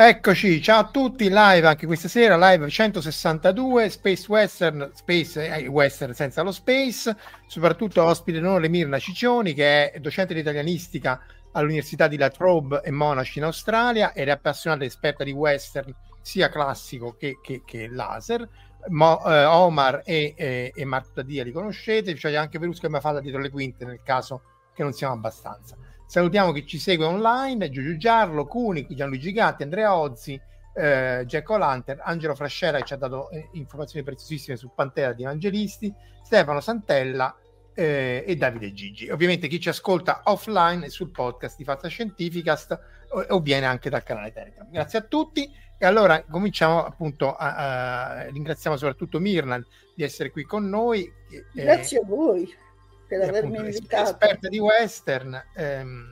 Eccoci, ciao a tutti, live anche questa sera, live 162, Space Western, Space eh, Western senza lo Space, soprattutto ospite l'onore Mirna Ciccioni che è docente di italianistica all'Università di La Trobe e Monash in Australia ed è appassionata e esperta di western sia classico che, che, che laser. Mo, eh, Omar e, e, e Marco Tadia li conoscete, c'è anche Verusco che mi ha fatto dietro le quinte nel caso che non siamo abbastanza. Salutiamo chi ci segue online, Giugiu Giarlo, Cuni, Gianluigi Gatti, Andrea Ozzi, eh, Jack O'Lanter, Angelo Frascera che ci ha dato eh, informazioni preziosissime su Pantera di Evangelisti, Stefano Santella eh, e Davide Gigi. Ovviamente chi ci ascolta offline sul podcast di Fatta Scientificast o, viene anche dal canale Telegram. Grazie a tutti e allora cominciamo appunto a, a ringraziamo soprattutto Mirnan di essere qui con noi. Grazie a voi per avermi invitato. Esperta di western. Ehm,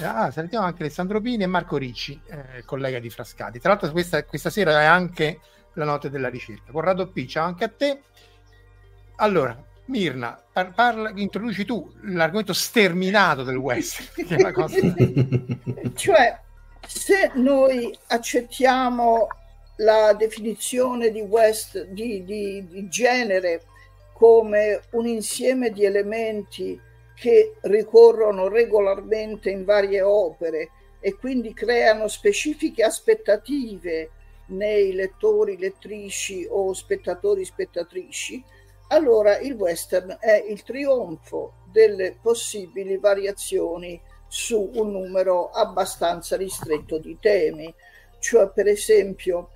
ah, salutiamo anche Alessandro Pini e Marco Ricci, eh, collega di Frascati. Tra l'altro questa, questa sera è anche la notte della ricerca. Corrado P, ciao anche a te. Allora, Mirna, par- parla, introduci tu l'argomento sterminato del western. cosa... cioè, se noi accettiamo la definizione di, west, di, di, di genere come un insieme di elementi che ricorrono regolarmente in varie opere e quindi creano specifiche aspettative nei lettori, lettrici o spettatori, spettatrici, allora il western è il trionfo delle possibili variazioni su un numero abbastanza ristretto di temi. Cioè, per esempio,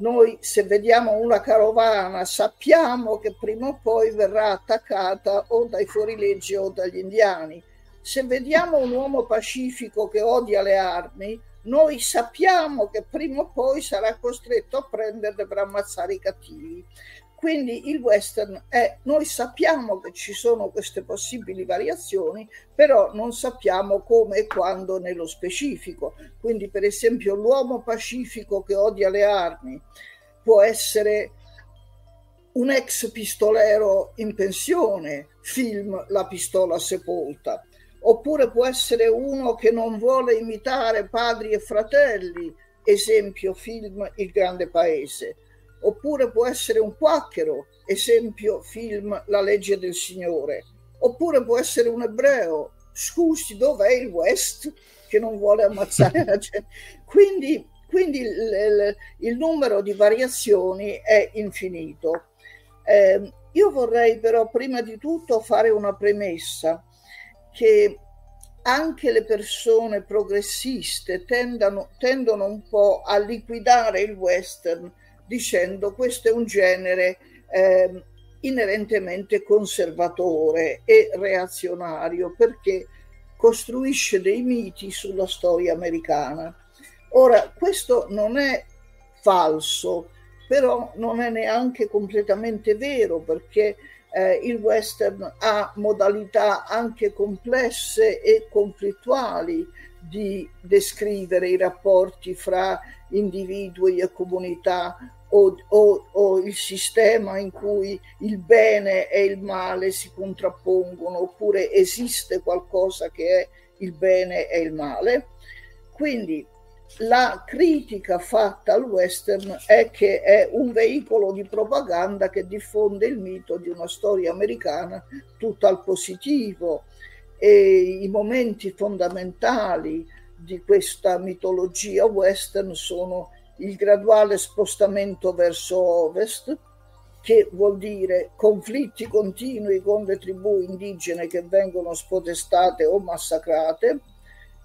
noi se vediamo una carovana sappiamo che prima o poi verrà attaccata o dai fuorilegge o dagli indiani. Se vediamo un uomo pacifico che odia le armi, noi sappiamo che prima o poi sarà costretto a prenderle per ammazzare i cattivi. Quindi il western è, noi sappiamo che ci sono queste possibili variazioni, però non sappiamo come e quando nello specifico. Quindi per esempio l'uomo pacifico che odia le armi può essere un ex pistolero in pensione, film La pistola sepolta, oppure può essere uno che non vuole imitare padri e fratelli, esempio film Il grande paese oppure può essere un quacchero, esempio film La legge del Signore, oppure può essere un ebreo, scusi dov'è il West che non vuole ammazzare la gente. Quindi, quindi il, il, numero di variazioni è infinito. Eh, io vorrei però prima di tutto fare una premessa che anche le persone progressiste tendano, tendono un po' a liquidare il western dicendo questo è un genere eh, inerentemente conservatore e reazionario perché costruisce dei miti sulla storia americana. Ora, questo non è falso, però non è neanche completamente vero perché eh, il western ha modalità anche complesse e conflittuali di descrivere i rapporti fra individui e comunità o, o, o, il sistema in cui il bene e il male si contrappongono, oppure esiste qualcosa che è il bene e il male. Quindi la critica fatta al western è che è un veicolo di propaganda che diffonde il mito di una storia americana tutta al positivo e i momenti fondamentali di questa mitologia western sono il graduale spostamento verso ovest, che vuol dire conflitti continui con le tribù indigene che vengono spodestate o massacrate,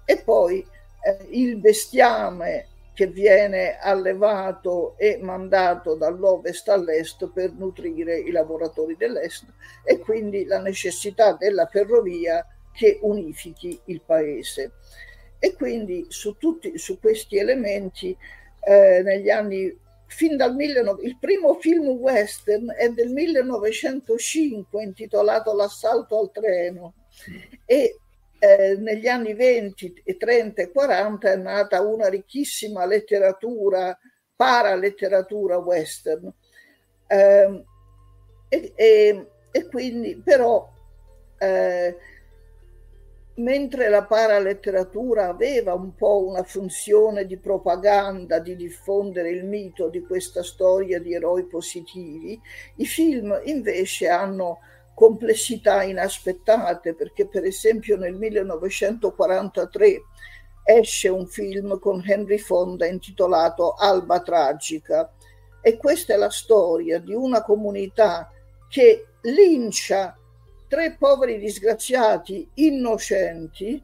e poi eh, il bestiame che viene allevato e mandato dall'ovest all'est per nutrire i lavoratori dell'est e quindi la necessità della ferrovia che unifichi il paese. E quindi su, tutti, su questi elementi eh, negli anni fin dal 19, il primo film western è del 1905 intitolato L'assalto al treno e eh, negli anni 20 e 30 e 40 è nata una ricchissima letteratura, paraletteratura western. Eh, e, e, e, quindi però eh, mentre la paraletteratura aveva un po' una funzione di propaganda, di diffondere il mito di questa storia di eroi positivi, i film invece hanno complessità inaspettate perché per esempio nel 1943 esce un film con Henry Fonda intitolato Alba Tragica. E questa è la storia di una comunità che lincia tre poveri disgraziati innocenti,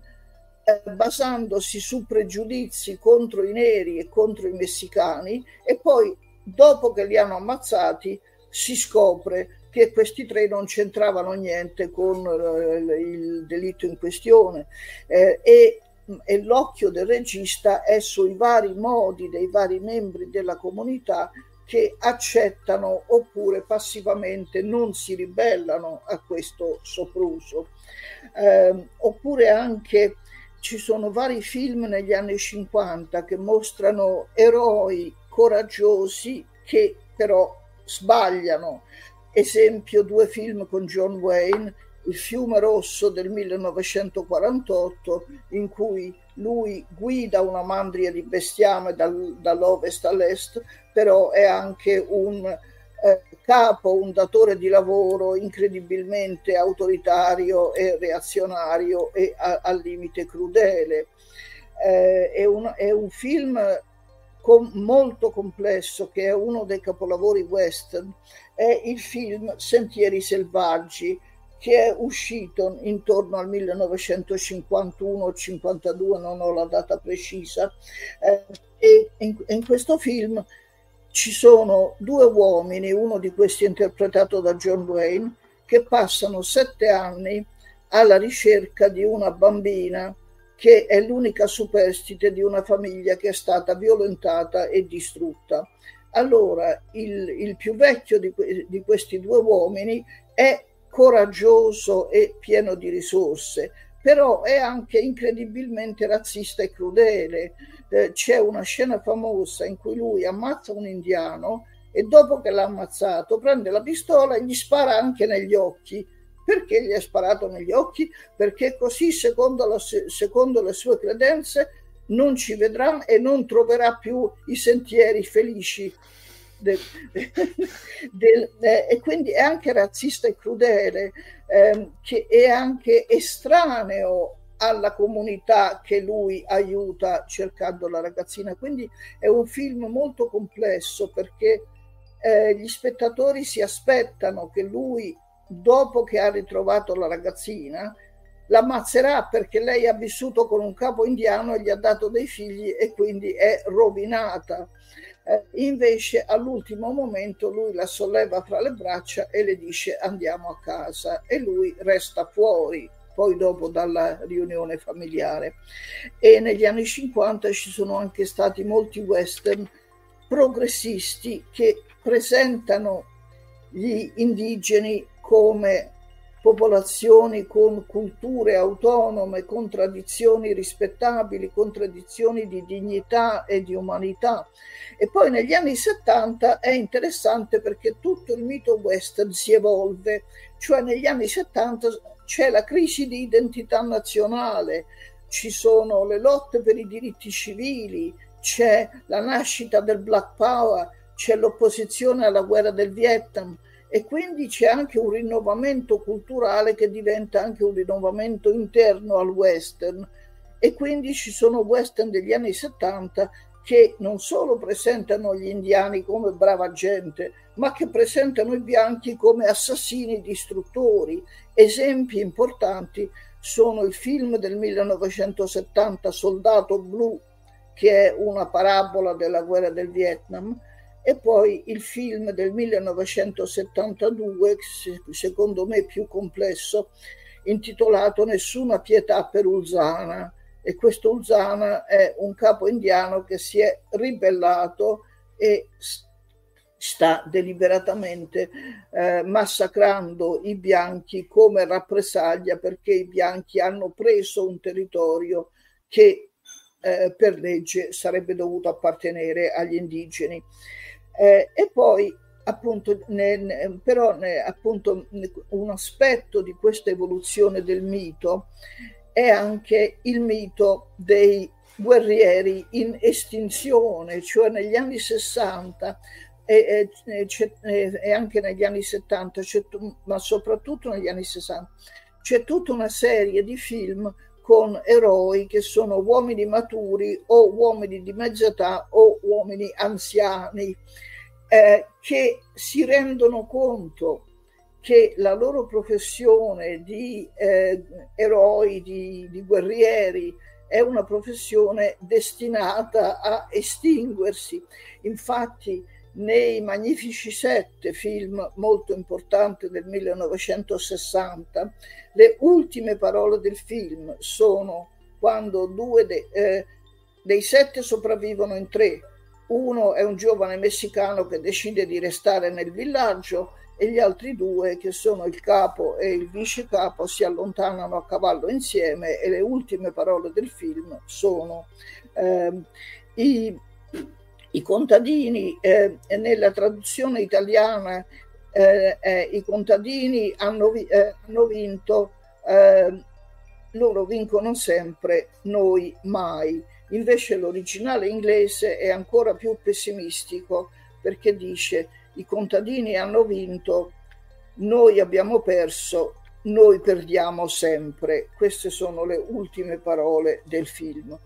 eh, basandosi su pregiudizi contro i neri e contro i messicani, e poi, dopo che li hanno ammazzati, si scopre che questi tre non c'entravano niente con eh, il delitto in questione. Eh, e e l'occhio del regista è sui vari modi dei vari membri della comunità che accettano oppure passivamente non si ribellano a questo sopruso. Eh, oppure anche ci sono vari film negli anni 50 che mostrano eroi coraggiosi che però sbagliano. Esempio, due film con John Wayne, Il fiume rosso del 1948, in cui lui guida una mandria di bestiame dal, dall'ovest all'est, però è anche un eh, capo, un datore di lavoro incredibilmente autoritario e reazionario e a, al limite crudele. Eh, è, un, è, un, film com, molto complesso che è uno dei capolavori western, è il film Sentieri selvaggi che è uscito intorno al 1951-52, non ho la data precisa, eh, e in, in questo film ci sono due uomini, uno di questi interpretato da John Wayne, che passano sette anni alla ricerca di una bambina che è l'unica superstite di una famiglia che è stata violentata e distrutta. Allora, il, il più vecchio di, di questi due uomini è coraggioso e pieno di risorse, però è anche incredibilmente razzista e crudele eh, c'è una scena famosa in cui lui ammazza un indiano e dopo che l'ha ammazzato prende la pistola e gli spara anche negli occhi. Perché gli ha sparato negli occhi? Perché così, secondo, la, secondo le sue credenze, non ci vedrà e non troverà più i sentieri felici. Del, del, eh, e quindi è anche razzista e crudele, eh, che è anche estraneo alla comunità che lui aiuta cercando la ragazzina. Quindi è un film molto complesso perché eh, gli spettatori si aspettano che lui, dopo che ha ritrovato la ragazzina, l'ammazzerà perché lei ha vissuto con un capo indiano e gli ha dato dei figli e quindi è rovinata. Eh, invece all'ultimo momento lui la solleva fra le braccia e le dice andiamo a casa e lui resta fuori poi dopo dalla riunione familiare. E negli anni 50 ci sono anche stati molti western progressisti che presentano gli indigeni come popolazioni con culture autonome, con tradizioni rispettabili, con tradizioni di dignità e di umanità. E poi negli anni 70 è interessante perché tutto il mito western si evolve, cioè negli anni 70 c'è la crisi di identità nazionale, ci sono le lotte per i diritti civili, c'è la nascita del Black Power, c'è l'opposizione alla guerra del Vietnam e quindi c'è anche un rinnovamento culturale che diventa anche un rinnovamento interno al western e quindi ci sono western degli anni 70 che non solo presentano gli indiani come brava gente, ma che presentano i bianchi come assassini distruttori. Esempi importanti sono il film del 1970 Soldato Blu, che è una parabola della guerra del Vietnam, e poi il film del 1972, secondo me più complesso, intitolato Nessuna pietà per Ulzana. E questo Ulzana è un capo indiano che si è ribellato e sta deliberatamente eh, massacrando i bianchi come rappresaglia perché i bianchi hanno preso un territorio che eh, per legge sarebbe dovuto appartenere agli indigeni. Eh, e poi appunto, ne, ne, però ne, appunto un aspetto di questa evoluzione del mito è anche il mito dei guerrieri in estinzione, cioè negli anni 60 e, e, e anche negli anni 70, ma soprattutto negli anni 60, c'è tutta una serie di film con eroi che sono uomini maturi o uomini di mezza età o uomini anziani eh, che si rendono conto che la loro professione di eh, eroi, di, di guerrieri, è una professione destinata a estinguersi. Infatti, nei Magnifici Sette, film molto importante del 1960, le ultime parole del film sono quando due de, eh, dei sette sopravvivono in tre. Uno è un giovane messicano che decide di restare nel villaggio e gli altri due, che sono il capo e il vice capo, si allontanano a cavallo insieme e le ultime parole del film sono eh, i, i, contadini, eh, nella traduzione italiana eh, eh, i contadini hanno, eh, hanno vinto, eh, loro vincono sempre, noi mai. Invece l'originale inglese è ancora più pessimistico perché dice i contadini hanno vinto, noi abbiamo perso, noi perdiamo sempre. Queste sono le ultime parole del film.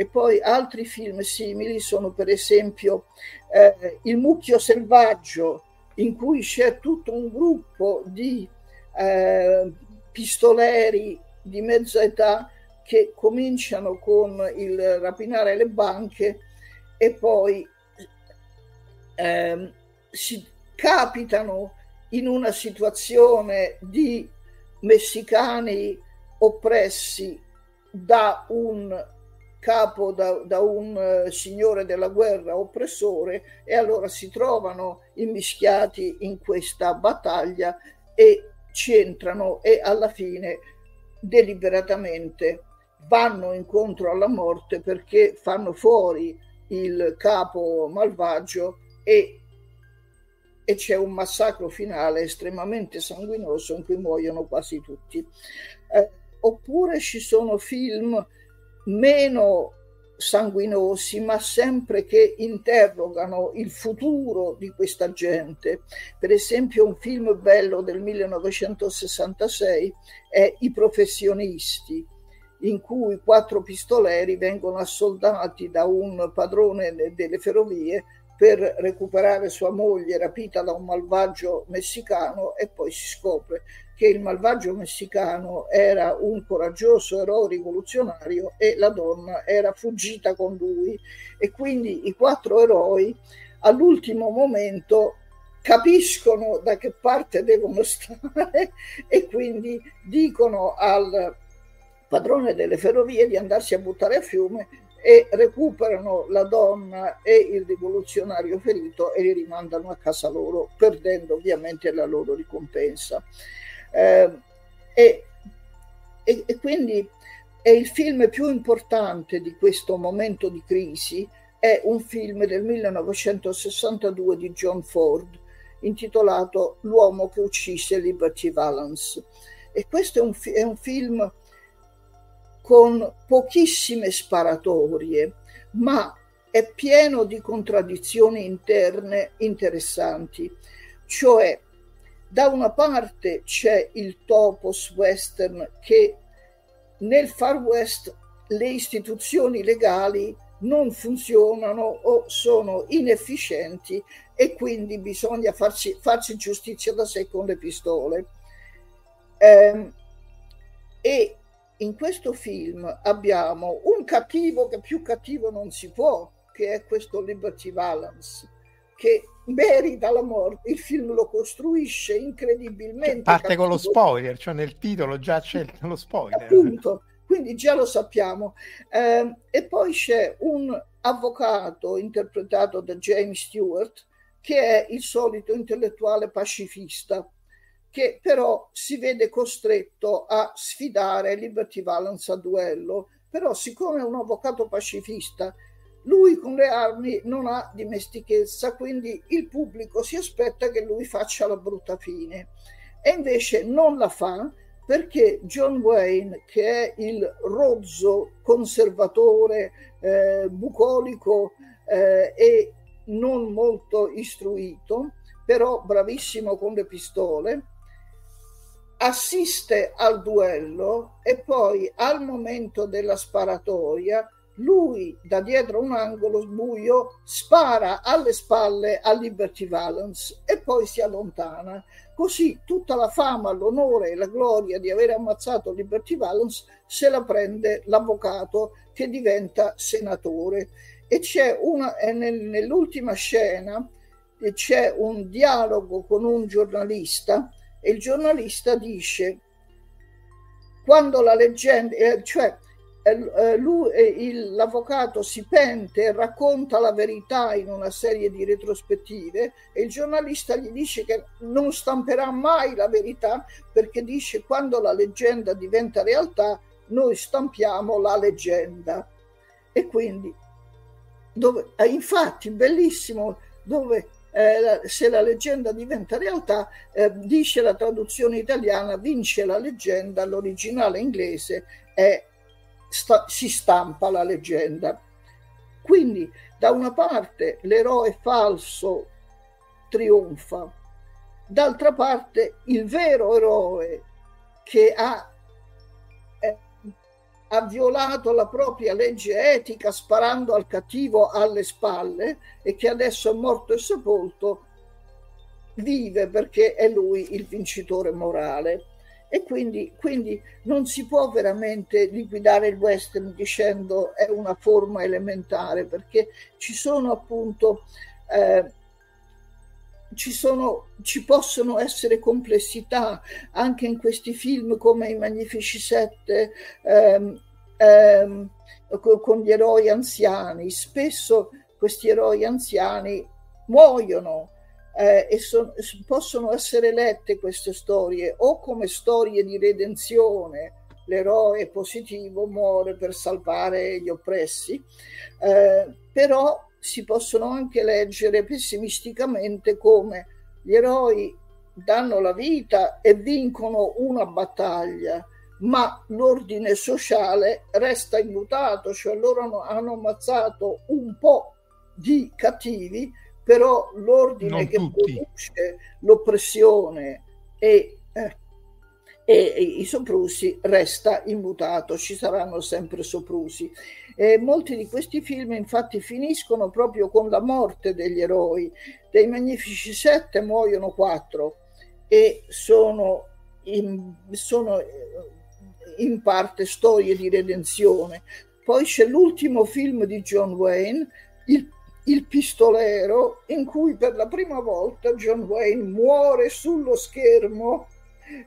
E poi altri film simili sono per esempio eh, Il mucchio selvaggio in cui c'è tutto un gruppo di eh, pistoleri di mezza età che cominciano con il rapinare le banche e poi eh, si capitano in una situazione di messicani oppressi da un capo da, da un uh, signore della guerra oppressore e allora si trovano immischiati in questa battaglia e ci entrano e alla fine deliberatamente vanno incontro alla morte perché fanno fuori il capo malvagio e, e c'è un massacro finale estremamente sanguinoso in cui muoiono quasi tutti. Eh, oppure ci sono film meno sanguinosi, ma sempre che interrogano il futuro di questa gente. Per esempio, un film bello del 1966 è I professionisti, in cui quattro pistoleri vengono assoldati da un padrone delle ferrovie per recuperare sua moglie rapita da un malvagio messicano e poi si scopre che il malvagio messicano era un coraggioso eroe rivoluzionario e la donna era fuggita con lui. E quindi i quattro eroi all'ultimo momento capiscono da che parte devono stare e quindi dicono al padrone delle ferrovie di andarsi a buttare a fiume e recuperano la donna e il rivoluzionario ferito e li rimandano a casa loro, perdendo ovviamente la loro ricompensa. Eh, e, e, e quindi è il film più importante di questo momento di crisi, è un film del 1962 di John Ford intitolato L'uomo che uccise Liberty Valance. E questo è un, è un film con pochissime sparatorie, ma è pieno di contraddizioni interne interessanti, cioè da una parte c'è il topos western che nel Far West le istituzioni legali non funzionano o sono inefficienti e quindi bisogna farci, farci giustizia da sé con le pistole. Eh, e in questo film abbiamo un cattivo che più cattivo non si può, che è questo Liberty Valance, che merita la morte. Il film lo costruisce incredibilmente. Cioè, parte cattivo. con lo spoiler, cioè nel titolo già c'è lo spoiler. Appunto, quindi già lo sappiamo. Eh, e poi c'è un avvocato interpretato da James Stewart, che è il solito intellettuale pacifista che però si vede costretto a sfidare Liberty Valance a duello. Però, siccome è un avvocato pacifista, lui con le armi non ha dimestichezza, quindi il pubblico si aspetta che lui faccia la brutta fine. E invece non la fa perché John Wayne, che è il rozzo conservatore, eh, bucolico eh, e non molto istruito, però bravissimo con le pistole, assiste al duello e poi al momento della sparatoria lui da dietro un angolo buio spara alle spalle a Liberty Valance e poi si allontana. Così tutta la fama, l'onore e la gloria di aver ammazzato Liberty Valance se la prende l'avvocato che diventa senatore. E c'è una, nell'ultima scena c'è un dialogo con un giornalista e il giornalista dice quando la leggenda, eh, cioè eh, eh lui, il, l'avvocato si pente e racconta la verità in una serie di retrospettive e il giornalista gli dice che non stamperà mai la verità perché dice quando la leggenda diventa realtà noi stampiamo la leggenda e quindi dove, eh, infatti bellissimo dove eh, se la leggenda diventa realtà, eh, dice la traduzione italiana, vince la leggenda, l'originale inglese è sta, si stampa la leggenda. Quindi da una parte l'eroe falso trionfa, d'altra parte il vero eroe che ha ha violato la propria legge etica sparando al cattivo alle spalle e che adesso è morto e sepolto, vive perché è lui il vincitore morale. E quindi, quindi non si può veramente liquidare il western dicendo è una forma elementare, perché ci sono appunto eh, ci, sono, ci possono essere complessità anche in questi film come i Magnifici Sette ehm, ehm, con gli eroi anziani. Spesso questi eroi anziani muoiono eh, e son, possono essere lette queste storie o come storie di redenzione, l'eroe positivo muore per salvare gli oppressi, eh, però si possono anche leggere pessimisticamente come gli eroi danno la vita e vincono una battaglia, ma l'ordine sociale resta immutato, cioè loro hanno ammazzato un po' di cattivi, però l'ordine non che tutti. produce l'oppressione e eh, e i soprusi resta immutato, ci saranno sempre soprusi. E molti di questi film infatti finiscono proprio con la morte degli eroi. Dei Magnifici Sette muoiono quattro e sono in, sono in parte storie di redenzione. Poi c'è l'ultimo film di John Wayne, il il pistolero in cui per la prima volta John Wayne muore sullo schermo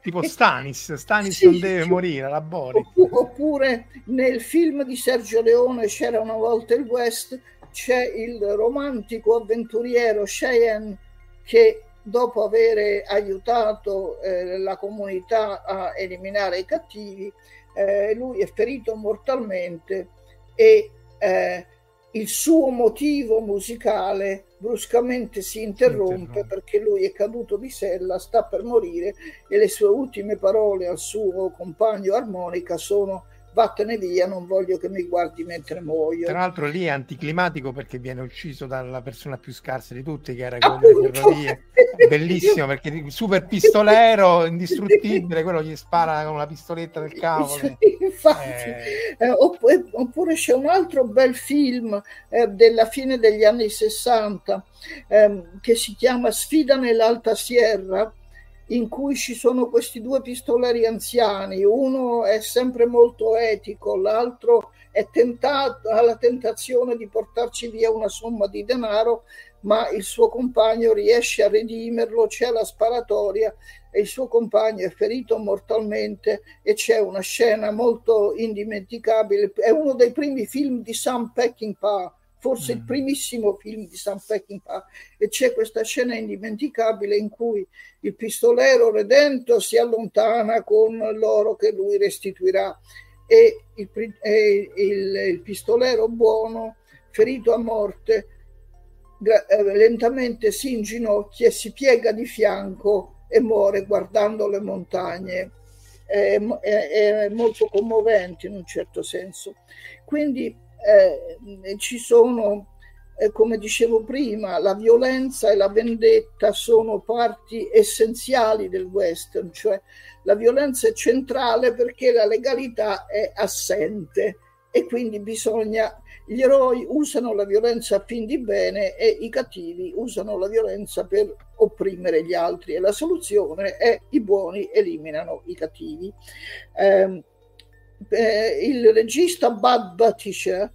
tipo Stanis, Stanis sì, non deve sì. morire, la Bori. Oppure nel film di Sergio Leone c'era una volta il West, c'è il romantico avventuriero Cheyenne che dopo aver aiutato eh, la comunità a eliminare i cattivi, eh, lui è ferito mortalmente e eh, il suo motivo musicale bruscamente si interrompe, perché lui è caduto di sella, sta per morire e le sue ultime parole al suo compagno armonica sono vattene via, non voglio che mi guardi mentre muoio. Tra l'altro lì è anticlimatico perché viene ucciso dalla persona più scarsa di tutti, che era quello delle ferrovie. Bellissimo perché super pistolero indistruttibile, quello gli spara con una pistoletta del cavolo. infatti, eh. Eh, oppure, oppure, c'è un altro bel film eh, della fine degli anni 60 ehm, che si chiama Sfida nell'Alta Sierra, in cui ci sono questi due pistoleri anziani, uno è sempre molto etico, l'altro è tentato, ha la tentazione di portarci via una somma di denaro, ma il suo compagno riesce a redimerlo, c'è la sparatoria e il suo compagno è ferito mortalmente e c'è una scena molto indimenticabile. È uno dei primi film di Sam Peckinpah, forse mm. il primissimo film di Sam Peckinpah e c'è questa scena indimenticabile in cui il pistolero redento si allontana con l'oro che lui restituirà e il, e il, il pistolero buono ferito a morte eh, lentamente si inginocchia e si piega di fianco e muore guardando le montagne. È, è, è molto commovente in un certo senso. Quindi eh, ci sono, eh, come dicevo prima, la violenza e la vendetta sono parti essenziali del western, cioè la violenza è centrale perché la legalità è assente e quindi bisogna gli eroi usano la violenza a fin di bene e i cattivi usano la violenza per opprimere gli altri e la soluzione è i buoni eliminano i cattivi. Eh, eh, il regista Bud Batisha,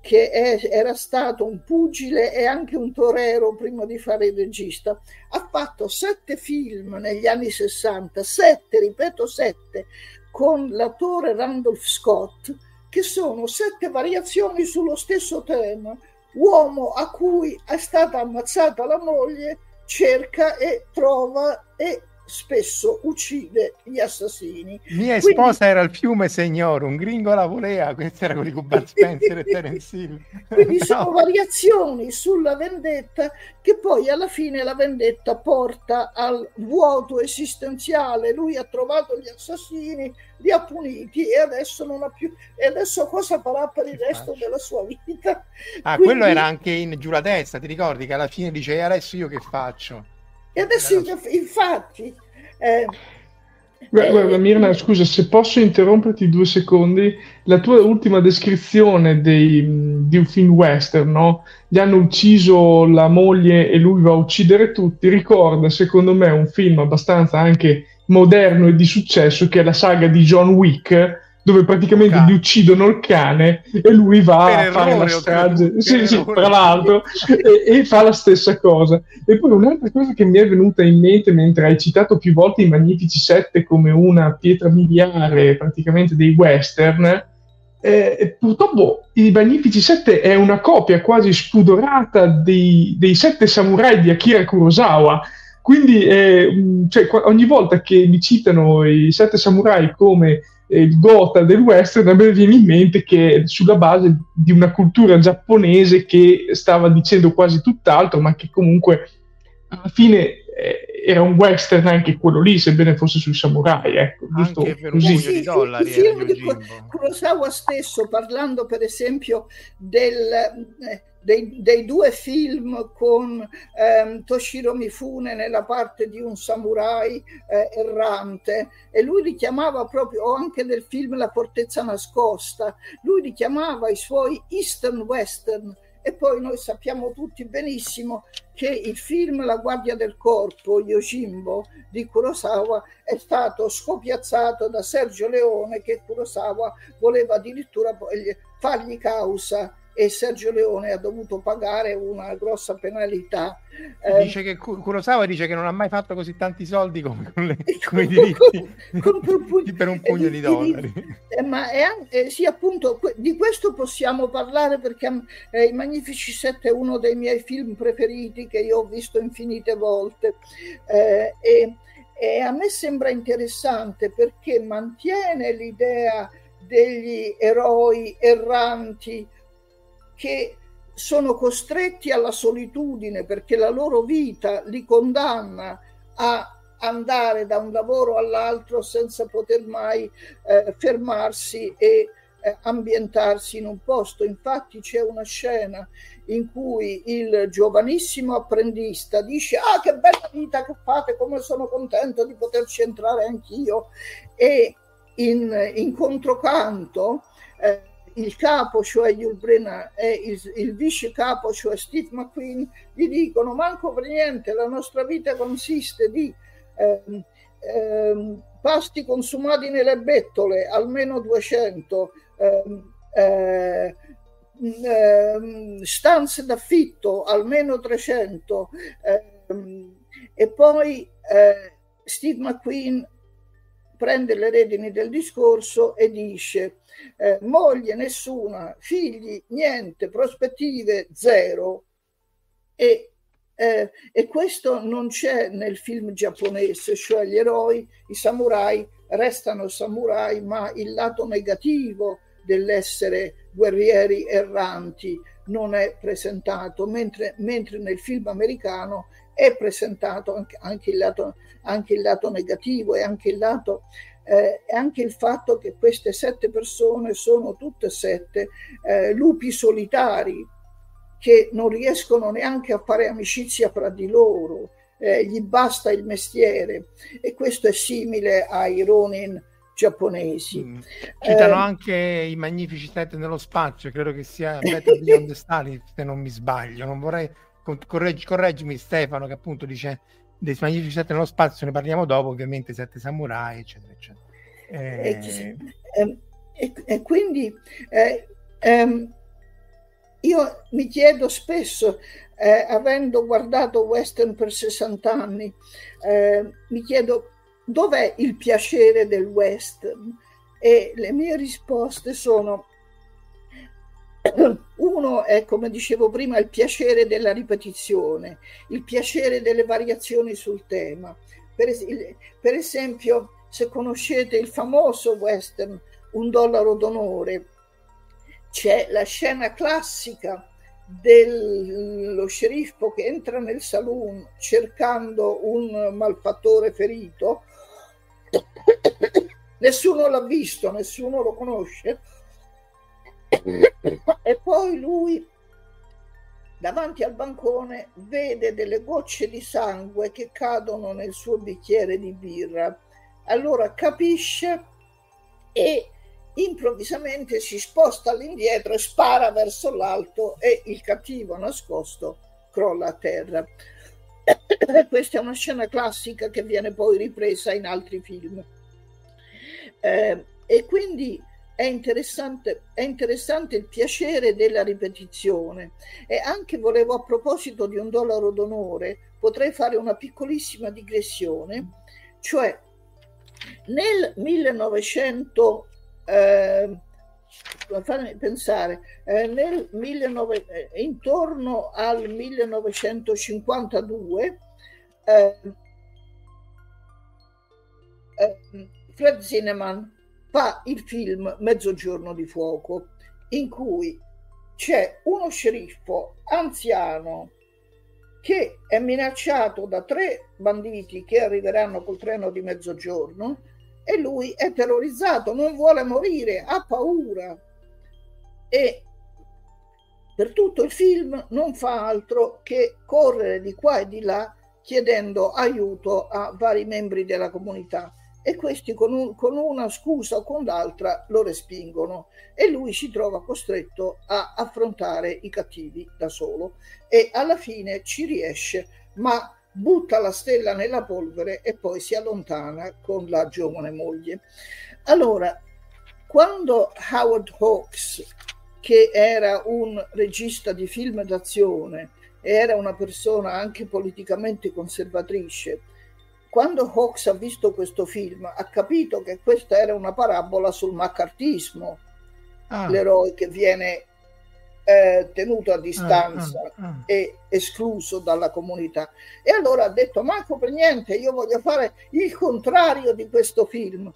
che è, era stato un pugile e anche un torero prima di fare il regista, ha fatto sette film negli anni 60, sette, ripeto sette, con l'attore Randolph Scott, che sono sette variazioni sullo stesso tema. Uomo a cui è stata ammazzata la moglie cerca e trova e spesso uccide gli assassini. Mia Quindi... sposa era il fiume Signor, un gringo la voleva, questo era quelli con Bud Spencer e Terence Hill. Quindi sono variazioni sulla vendetta che poi alla fine la vendetta porta al vuoto esistenziale. Lui ha trovato gli assassini, li ha puniti e adesso non ha più... E adesso cosa farà per il resto della sua vita? Ah, Quindi... quello era anche in Giù la testa, ti ricordi che alla fine dice adesso io che faccio? E adesso infatti... Eh, Guarda, guarda, Mirna, scusa, se posso interromperti due secondi, la tua ultima descrizione dei, di un film western, no? Gli hanno ucciso la moglie e lui va a uccidere tutti, ricorda secondo me un film abbastanza anche moderno e di successo che è la saga di John Wick, dove praticamente gli uccidono il cane e lui va per a fare la strage. Sì, sì, tra l'altro, e, e, fa la stessa cosa. E poi un'altra cosa che mi è venuta in mente mentre hai citato più volte i Magnifici Sette come una pietra miliare praticamente dei western. Eh, purtroppo i Magnifici Sette è una copia quasi spudorata dei, dei Sette Samurai di Akira Kurosawa. Quindi eh, cioè, ogni volta che mi citano i Sette Samurai come il gota del western, a me viene in mente che sulla base di una cultura giapponese che stava dicendo quasi tutt'altro, ma che comunque alla fine eh, era un western anche quello lì, sebbene fosse sui samurai, ecco, giusto anche per un così. di dollari. Il film di Kurosawa stesso, parlando per esempio del... Eh, dei, dei, due film con ehm, Toshiro Mifune nella parte di un samurai eh, errante. E lui richiamava proprio, o anche del film La fortezza nascosta, lui richiamava i suoi eastern western. E poi noi sappiamo tutti benissimo che il film La guardia del corpo, Yojimbo, di Kurosawa è stato scopiazzato da Sergio Leone che Kurosawa voleva addirittura fargli causa e Sergio Leone ha dovuto pagare una grossa penalità. Eh, dice che Kurosawa dice che non ha mai fatto così tanti soldi come, con, le, con i diritti con, con, per un pugno di dollari. Eh, ma è, eh, sì, appunto, di questo possiamo parlare perché eh, I Magnifici Sette è uno dei miei film preferiti che io ho visto infinite volte. Eh, e, e a me sembra interessante perché mantiene l'idea degli eroi erranti che sono costretti alla solitudine perché la loro vita li condanna a andare da un lavoro all'altro senza poter mai eh, fermarsi e eh, ambientarsi in un posto. Infatti c'è una scena in cui il giovanissimo apprendista dice ah che bella vita che fate, come sono contento di poterci entrare anch'io e in, in controcanto eh, il capo, cioè Yul Brenner, e il, il, vice capo, cioè Steve McQueen, gli dicono manco per niente, la nostra vita consiste di eh, eh, pasti consumati nelle bettole, almeno 200, ehm, eh, ehm, stanze d'affitto, almeno 300, ehm, e poi eh, Steve McQueen prende le redini del discorso e dice eh, moglie nessuna, figli niente, prospettive zero. E, eh, e questo non c'è nel film giapponese, cioè gli eroi, i samurai restano samurai, ma il lato negativo dell'essere guerrieri erranti non è presentato, mentre, mentre nel film americano è presentato anche, anche, il, lato, anche il lato negativo e anche il lato eh, anche il fatto che queste sette persone sono tutte sette eh, lupi solitari che non riescono neanche a fare amicizia fra di loro, eh, gli basta il mestiere e questo è simile ai Ronin giapponesi. Mm. Citano eh, anche i magnifici sette nello spazio, credo che sia Better Beyond the Stars, se non mi sbaglio, non vorrei correggi, correggimi Stefano che appunto dice dei magnifici sette nello spazio ne parliamo dopo ovviamente sette samurai eccetera eccetera. Eh... E, e, e, quindi eh, ehm, io mi chiedo spesso eh, avendo guardato western per 60 anni eh, mi chiedo dov'è il piacere del western? E le mie risposte sono uno è, come dicevo prima, il piacere della ripetizione, il piacere delle variazioni sul tema. Per, es- per esempio, se conoscete il famoso western Un dollaro d'onore, c'è la scena classica dello sceriffo che entra nel saloon cercando un malfattore ferito. nessuno l'ha visto, nessuno lo conosce e poi lui davanti al bancone vede delle gocce di sangue che cadono nel suo bicchiere di birra. Allora capisce e improvvisamente si sposta all'indietro e spara verso l'alto e il cattivo nascosto crolla a terra. Questa è una scena classica che viene poi ripresa in altri film. Eh, e quindi è interessante, è interessante il piacere della ripetizione. E anche volevo a proposito di un dollaro d'onore potrei fare una piccolissima digressione. Cioè nel 1900 eh, fammi pensare eh, nel 19, eh, intorno al 1952 eh, eh, Fred Zinnemann fa il film Mezzogiorno di fuoco, in cui c'è uno sceriffo anziano che è minacciato da tre banditi che arriveranno col treno di mezzogiorno e lui è terrorizzato, non vuole morire, ha paura. E per tutto il film non fa altro che correre di qua e di là chiedendo aiuto a vari membri della comunità e questi con, un, con, una scusa o con l'altra lo respingono e lui si trova costretto a affrontare i cattivi da solo e alla fine ci riesce ma butta la stella nella polvere e poi si allontana con la giovane moglie. Allora, quando Howard Hawks, che era un regista di film d'azione, era una persona anche politicamente conservatrice, quando Hawks ha visto questo film ha capito che questa era una parabola sul maccartismo, ah. l'eroe che viene eh, tenuto a distanza ah, ah, ah. e escluso dalla comunità. E allora ha detto, manco per niente, io voglio fare il contrario di questo film.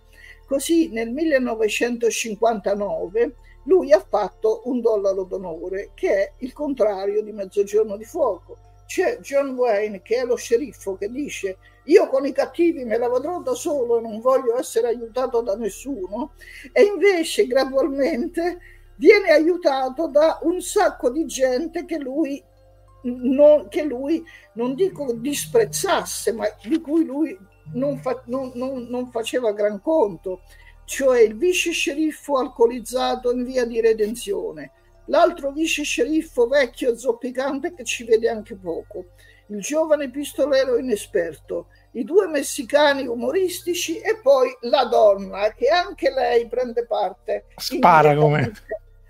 Così nel 1959 lui ha fatto un dollaro d'onore, che è il contrario di Mezzogiorno di Fuoco. C'è John Wayne, che è lo sceriffo, che dice io con i cattivi me la vedrò da solo e non voglio essere aiutato da nessuno, e invece gradualmente viene aiutato da un sacco di gente che lui non, che lui non dico disprezzasse, ma di cui lui non, fa, non, non, faceva gran conto. cioè il vice sceriffo alcolizzato in via di redenzione, l'altro vice sceriffo vecchio zoppicante che ci vede anche poco, il giovane pistolero inesperto, i due messicani umoristici e poi la donna che anche lei prende parte. Spara come...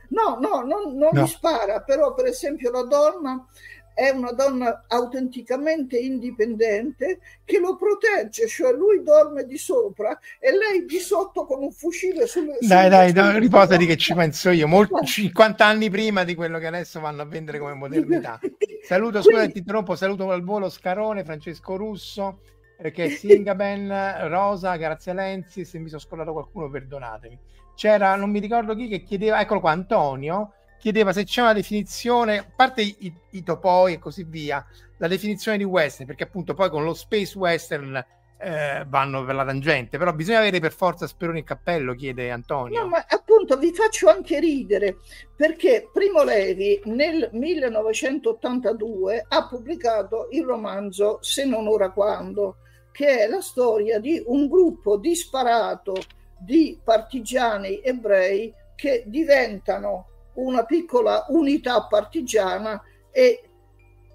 No, no, non, non no. spara, però per esempio la donna è una donna autenticamente indipendente che lo protegge, cioè lui dorme di sopra e lei di sotto con un fucile sul Dai, dai, dai riposati che ci penso io, molto, 50 anni prima di quello che adesso vanno a vendere come modernità. Saluto, scusa, ti interrompo, saluto al volo Scarone, Francesco Russo, perché Singaben, Rosa, Grazia Lenzi, se mi sono scordato qualcuno perdonatemi. C'era, non mi ricordo chi, che chiedeva, eccolo qua, Antonio, chiedeva se c'è una definizione, a parte i, i, topoi e così via, la definizione di western, perché appunto poi con lo space western eh, vanno per la tangente, però bisogna avere per forza Speroni e Cappello, chiede Antonio. No, ma appunto vi faccio anche ridere, perché Primo Levi nel 1982 ha pubblicato il romanzo Se non ora quando, che è la storia di un gruppo disparato di partigiani ebrei che diventano una piccola unità partigiana e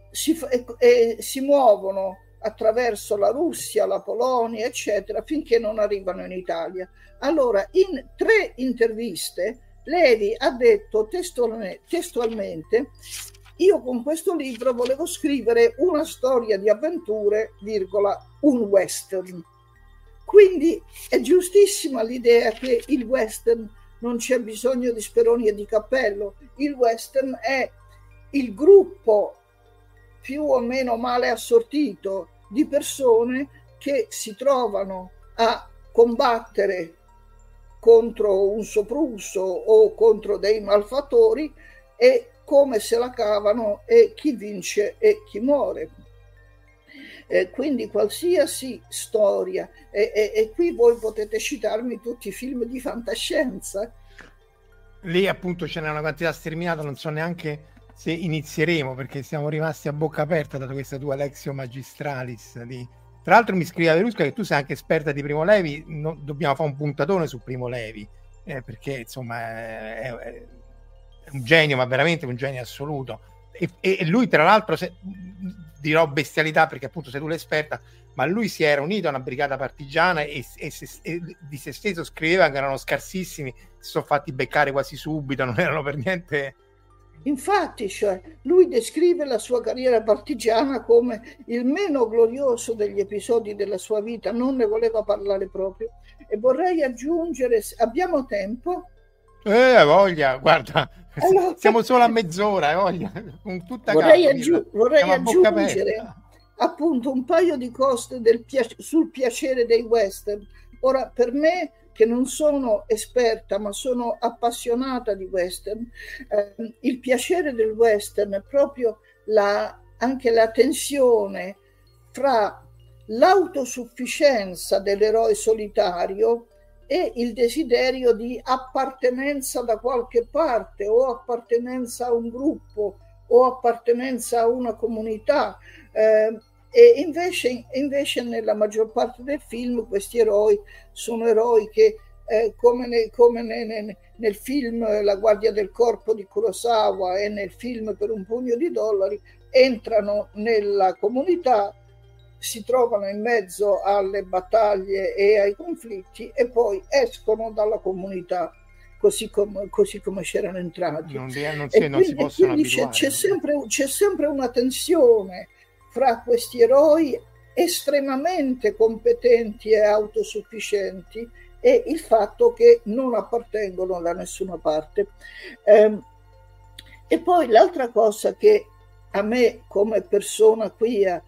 si, e, e si muovono attraverso la Russia, la Polonia, eccetera, finché non arrivano in Italia. Allora, in tre interviste, Levi ha detto testualmente, testualmente io con questo libro volevo scrivere una storia di avventure, virgola, un western. Quindi è giustissima l'idea che il western non c'è bisogno di Speroni e di Cappello. Il western è il gruppo più o meno male assortito di persone che si trovano a combattere contro un soprusso o contro dei malfattori e come se la cavano e chi vince e chi muore. Eh, quindi qualsiasi storia, e, e, e, qui voi potete citarmi tutti i film di fantascienza. Lì appunto ce n'è una quantità sterminata, non so neanche se inizieremo perché siamo rimasti a bocca aperta da questa tua Lexio Magistralis. Di... Tra l'altro mi scrive Verusca che tu sei anche esperta di Primo Levi, no, dobbiamo fare un puntatone su Primo Levi, eh, perché insomma è, è un genio, ma veramente un genio assoluto. E, e lui, tra l'altro, se, dirò bestialità perché appunto sei tu l'esperta, ma lui si era unito a una brigata partigiana e, e, e, di se stesso scriveva che erano scarsissimi, si sono fatti beccare quasi subito, non erano per niente. Infatti, cioè, lui descrive la sua carriera partigiana come il meno glorioso degli episodi della sua vita, non ne voleva parlare proprio. E vorrei aggiungere, abbiamo tempo? Eh, voglia, guarda, allora, siamo solo a mezz'ora, eh, voglia, con tutta vorrei, aggiu- vorrei aggiungere appunto un paio di cose piace- sul piacere dei western. Ora, per me, che non sono esperta, ma sono appassionata di western, eh, il piacere del western è proprio la, anche la tensione fra l'autosufficienza dell'eroe solitario e il desiderio di appartenenza da qualche parte o appartenenza a un gruppo o appartenenza a una comunità. Eh, e invece, invece, nella maggior parte del film questi eroi sono eroi che eh, come, ne, come ne, ne, nel film La guardia del corpo di Kurosawa e nel film Per un pugno di dollari entrano nella comunità si trovano in mezzo alle battaglie e ai conflitti e poi escono dalla comunità così come, così come c'erano entrati. Non, non, si, non si possono c'è, c'è, sempre, c'è sempre una tensione fra questi eroi estremamente competenti e autosufficienti e il fatto che non appartengono da nessuna parte. Eh, e poi l'altra cosa che a me come persona queer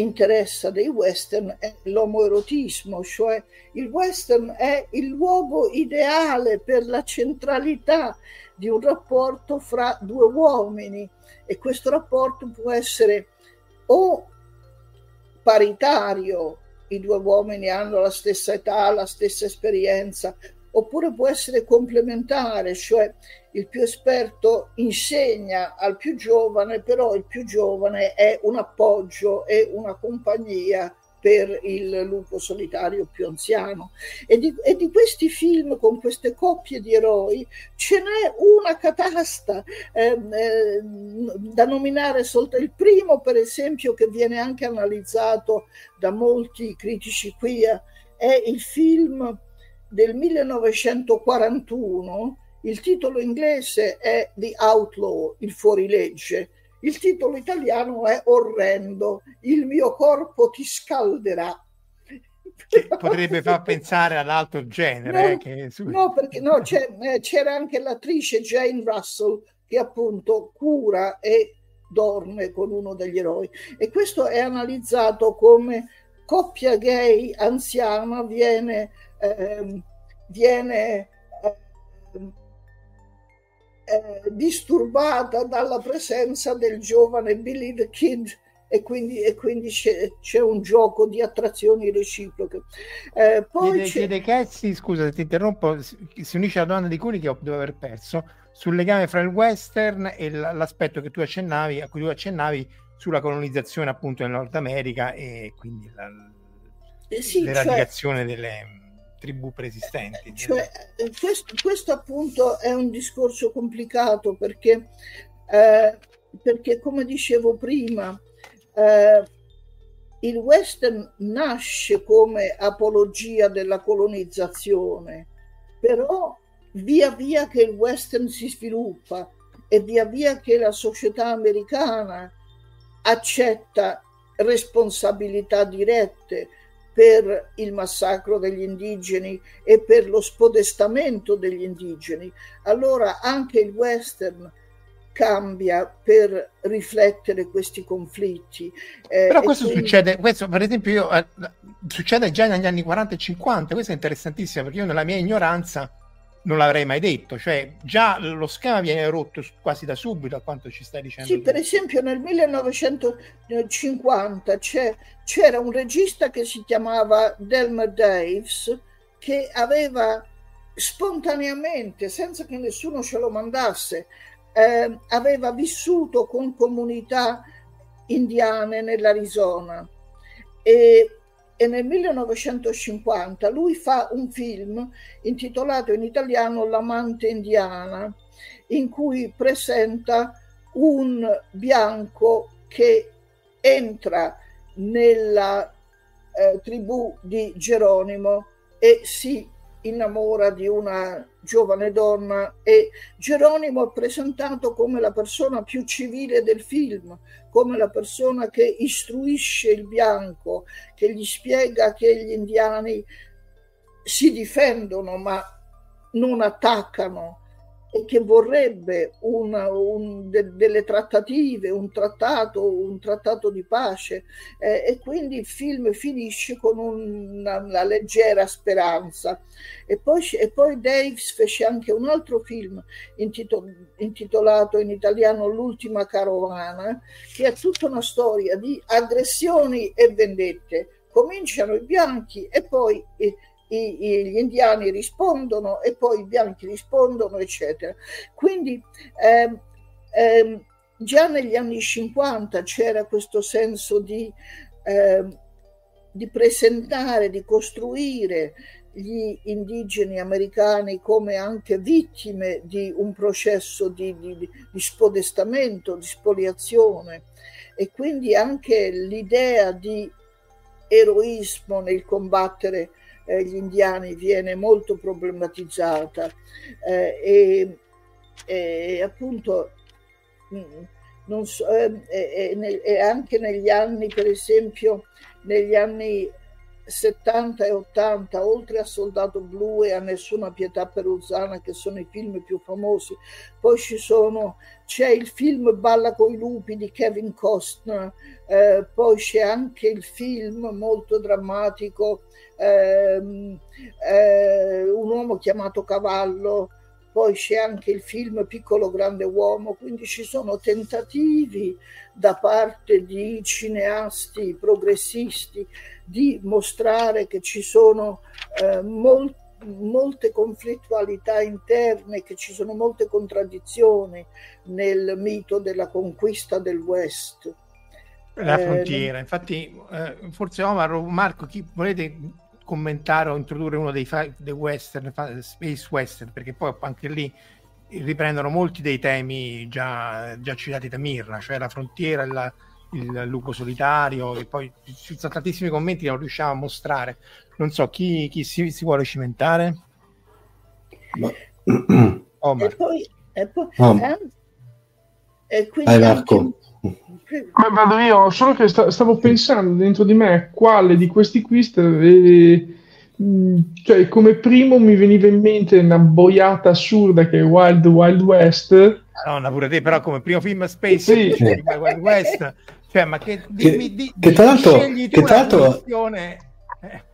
interessa dei western è l'omoerotismo, cioè il western è il luogo ideale per la centralità di un rapporto fra due uomini e questo rapporto può essere o paritario, i due uomini hanno la stessa età, la stessa esperienza, oppure può essere complementare, cioè il più esperto insegna al più giovane, però il più giovane è un appoggio e una compagnia per il lupo solitario più anziano. E di, e di, questi film con queste coppie di eroi ce n'è una catasta eh, eh, da nominare soltanto il primo, per esempio, che viene anche analizzato da molti critici queer, è il film del 1941. Il titolo inglese è The Outlaw, il fuorilegge il titolo italiano è orrendo, il mio corpo ti scalderà. Che potrebbe far pensare all'altro genere. No, che... no perché no, eh, c'era anche l'attrice Jane Russell che appunto cura e dorme con uno degli eroi. E questo è analizzato come coppia gay anziana viene, eh, viene eh, eh, disturbata dalla presenza del giovane Billy the Kid e quindi, e quindi c'è, c'è, un gioco di attrazioni reciproche. Eh, poi chiede, chiede Cassi, scusa se ti interrompo, si unisce alla domanda di Curi che devo aver perso sul legame fra il western e l'aspetto che tu accennavi, a cui tu accennavi sulla colonizzazione appunto in Nord America e quindi la, eh sì, l'eradicazione cioè... delle tribù preesistenti. Cioè, eh, questo, questo, appunto è un discorso complicato perché, eh, perché come dicevo prima, eh, il western nasce come apologia della colonizzazione, però via via che il western si sviluppa e via via che la società americana accetta responsabilità dirette, per il massacro degli indigeni e per lo spodestamento degli indigeni, allora anche il western cambia per riflettere questi conflitti. Eh, Però questo quindi... succede, questo per esempio io, eh, succede già negli anni 40 e 50, questo è interessantissimo perché io nella mia ignoranza non l'avrei mai detto, cioè già lo schema viene rotto quasi da subito a quanto ci stai dicendo. Sì, tu. per esempio nel 1950 c'era un regista che si chiamava Delmer Daves che aveva spontaneamente, senza che nessuno ce lo mandasse, eh, aveva vissuto con comunità indiane nell'Arizona e e nel 1950 lui fa un film intitolato in italiano L'amante indiana, in cui presenta un bianco che entra nella eh, tribù di Geronimo e si innamora di una giovane donna e Geronimo è presentato come la persona più civile del film, come la persona che istruisce il bianco, che gli spiega che gli indiani si difendono ma non attaccano e che vorrebbe una, un, de, delle trattative, un trattato, un trattato di pace eh, e quindi il film finisce con una, una leggera speranza. E poi, e poi Davis fece anche un altro film intitol, intitolato in italiano L'ultima carovana, che è tutta una storia di aggressioni e vendette. Cominciano i bianchi e poi... Eh, i, i, gli indiani rispondono e poi i bianchi rispondono, eccetera. Quindi ehm, ehm, già negli anni 50 c'era questo senso di, ehm, di presentare, di costruire gli indigeni americani come anche vittime di un processo di, di, di, spodestamento, di spoliazione e quindi anche l'idea di eroismo nel combattere eh, gli indiani viene molto problematizzata eh, e, e, appunto mm, non so, eh, e, e, anche negli anni, per esempio, negli anni 70 e 80, oltre a Soldato Blu e a Nessuna Pietà Peruzana, che sono i film più famosi, poi ci sono, c'è il film Balla coi lupi di Kevin Costner, eh, poi c'è anche il film molto drammatico ehm, eh, Un uomo chiamato Cavallo, poi c'è anche il film Piccolo Grande Uomo, quindi ci sono tentativi da parte di cineasti progressisti di mostrare che ci sono eh, mol- molte conflittualità interne, che ci sono molte contraddizioni nel mito della conquista del West. La eh, frontiera, eh, infatti, eh, forse Omar o Marco, chi volete commentare o introdurre uno dei, fa- dei western, fa- space western, perché poi anche lì riprendono molti dei temi già, già citati da Mirna, cioè la frontiera, la, il lupo solitario, e poi ci sono tantissimi commenti che non riusciamo a mostrare. Non so chi, chi si, si, vuole cimentare. Ma... Omar. E poi, e poi oh. eh, e quindi Vai, Marco. Anche vado io, solo che sta, stavo pensando dentro di me quale di questi quiz eh, cioè come primo mi veniva in mente una boiata assurda che è Wild Wild West. Madonna pure te però come primo film space sì. Wild Wild West. Cioè ma che dimmi, che, di, che tra l'altro, che tra l'altro eh.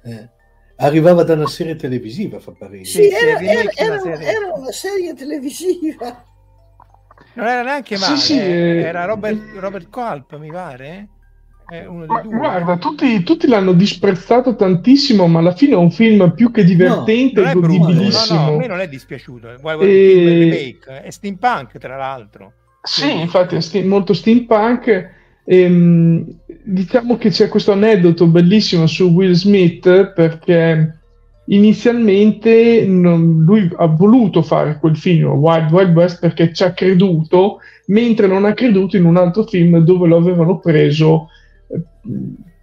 Eh, arrivava da una serie televisiva fa parere. Sì, era, era, era, era una serie televisiva non era neanche male, sì, sì, eh, era Robert, Robert Culp, mi pare. Ma, guarda, tutti, tutti, l'hanno disprezzato tantissimo, ma alla fine è un film più che divertente no, e godibilissimo. No, no, a me non è dispiaciuto. Guarda, e... remake, è steampunk, tra l'altro. Sì, Quindi... infatti è st- molto steampunk. Ehm, diciamo che c'è questo aneddoto bellissimo su Will Smith perché inizialmente non, lui ha voluto fare quel film Wild Wild West perché ci ha creduto mentre non ha creduto in un altro film dove lo avevano preso eh,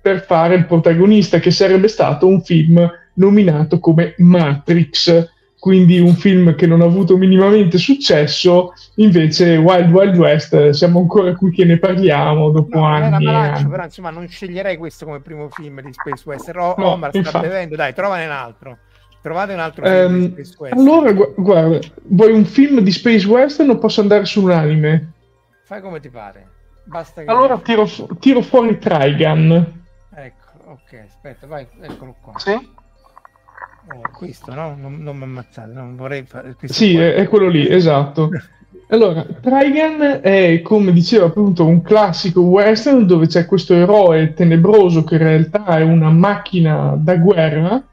per fare il protagonista che sarebbe stato un film nominato come Matrix quindi un film che non ha avuto minimamente successo, invece Wild Wild West siamo ancora qui che ne parliamo dopo no, anni. Malaccio, però insomma non sceglierei questo come primo film di Space Western. O- no, Omar sta bevendo, dai, trovane un altro. Trovate un altro film um, di Space Western. Allora, gu- guarda, vuoi un film di Space Western o posso andare su un anime? Fai come ti pare. Basta che... Allora tiro, tiro fuori Trigun. Ecco, ok, aspetta, vai, eccolo qua. Sì? Eh, questo, no? Non, non mi ammazzate, non vorrei fare... Sì, è, è, quello lì, esatto. Allora, Trigun è, come diceva appunto, un classico western dove c'è questo eroe tenebroso che in realtà è una macchina da guerra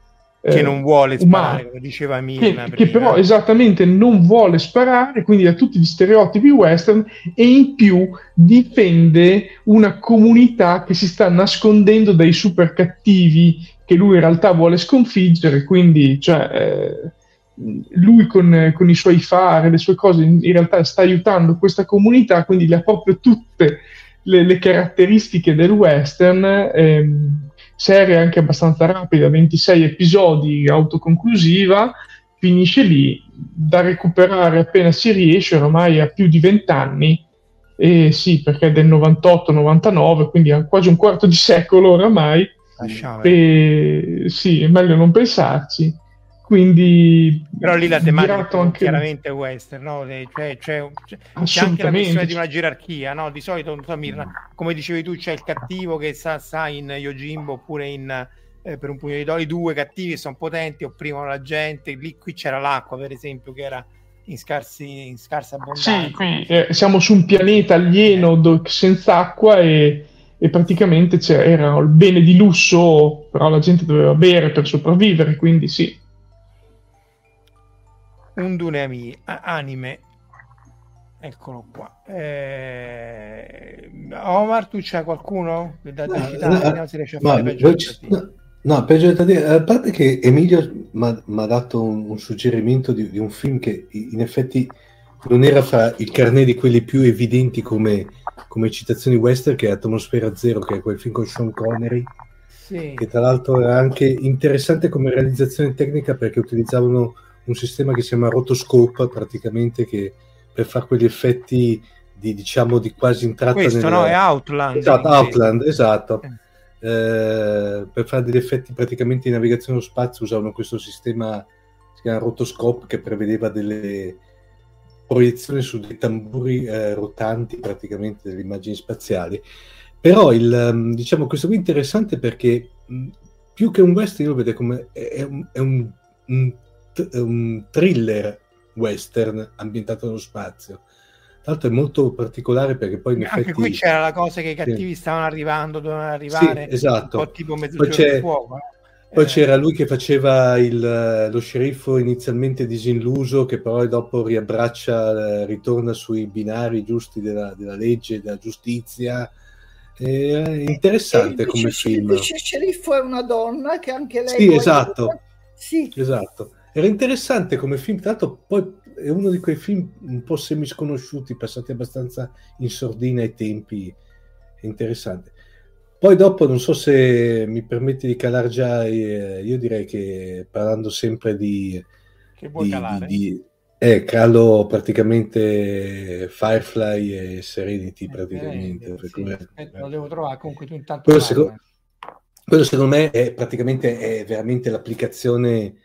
che eh, non vuole sparare, come diceva Mirna. Che, che, però esattamente non vuole sparare, quindi ha tutti gli stereotipi western e in più difende una comunità che si sta nascondendo dai super cattivi che lui in realtà vuole sconfiggere, quindi cioè, eh, lui con, con, i suoi fari, le sue cose, in, in, realtà sta aiutando questa comunità, quindi le ha proprio tutte le, le caratteristiche del western. Ehm, serie anche abbastanza rapida, 26 episodi, autoconclusiva, finisce lì, da recuperare appena si riesce, ormai ha più di 20 anni, e sì, perché è del 98-99, quindi ha quasi un quarto di secolo oramai, e sì, è meglio non pensarci. Quindi, però lì la tematica è anche... chiaramente western, no? cioè, cioè, c'è anche la questione di una gerarchia, no? Di solito, non so, Mirna, come dicevi tu, c'è il cattivo che sa, sa in Yojimbo oppure in eh, per un pugno di dollari, due cattivi sono potenti, opprimono la gente. Lì qui c'era l'acqua, per esempio, che era in, scarsi, in scarsa abbondanza. Sì, qui eh, siamo su un pianeta alieno do- senza acqua e, e praticamente era il bene di lusso, però la gente doveva bere per sopravvivere, quindi sì. Un Dunemi anime. Eccolo qua. Eh... Omar tu c'è qualcuno? Da, no, no, si riesce a fare no, no, no, peggio da dire a parte che Emilio mi ha dato un, un suggerimento di, di, un film che in effetti non era fra il carnet di quelli più evidenti come, come citazioni western che è Atmosfera Zero che è quel film con Sean Connery sì. che tra l'altro era anche interessante come realizzazione tecnica perché utilizzavano un sistema che si chiama rotoscope praticamente che per fare quegli effetti di diciamo di quasi entrata questo nella... no è Outland esatto, Outland esatto eh. Eh, per fare degli effetti praticamente di navigazione allo spazio usavano questo sistema si chiama rotoscope che prevedeva delle proiezioni su dei tamburi eh, rotanti praticamente delle immagini spaziali però il, ehm, diciamo questo qui è interessante perché mh, più che un western io lo vedo come è, è un, è un, un un thriller western ambientato nello spazio. Tra l'altro è molto particolare perché poi in Anche effetti... qui c'era la cosa che i cattivi sì. stavano arrivando, dovevano arrivare, sì, esatto. un po' tipo mezzogiorno di fuoco. Eh. Poi c'era lui che faceva il, lo sceriffo inizialmente disilluso, che poi dopo riabbraccia, ritorna sui binari giusti della, della legge, della giustizia. È interessante come film. Invece Sceriffo è una donna che anche lei... Sì, esatto. Sì. esatto. Era interessante come film, tra l'altro poi è uno di quei film un po' semisconosciuti, passati abbastanza in sordina ai tempi, è interessante. Poi dopo, non so se mi permetti di calare già, eh, io direi che parlando sempre di... Che vuoi di, calare? Di, eh, calo praticamente Firefly e Serenity praticamente. Eh, sì, aspetta, lo devo trovare, comunque tu intanto... Quello, secondo, quello secondo me è praticamente è veramente l'applicazione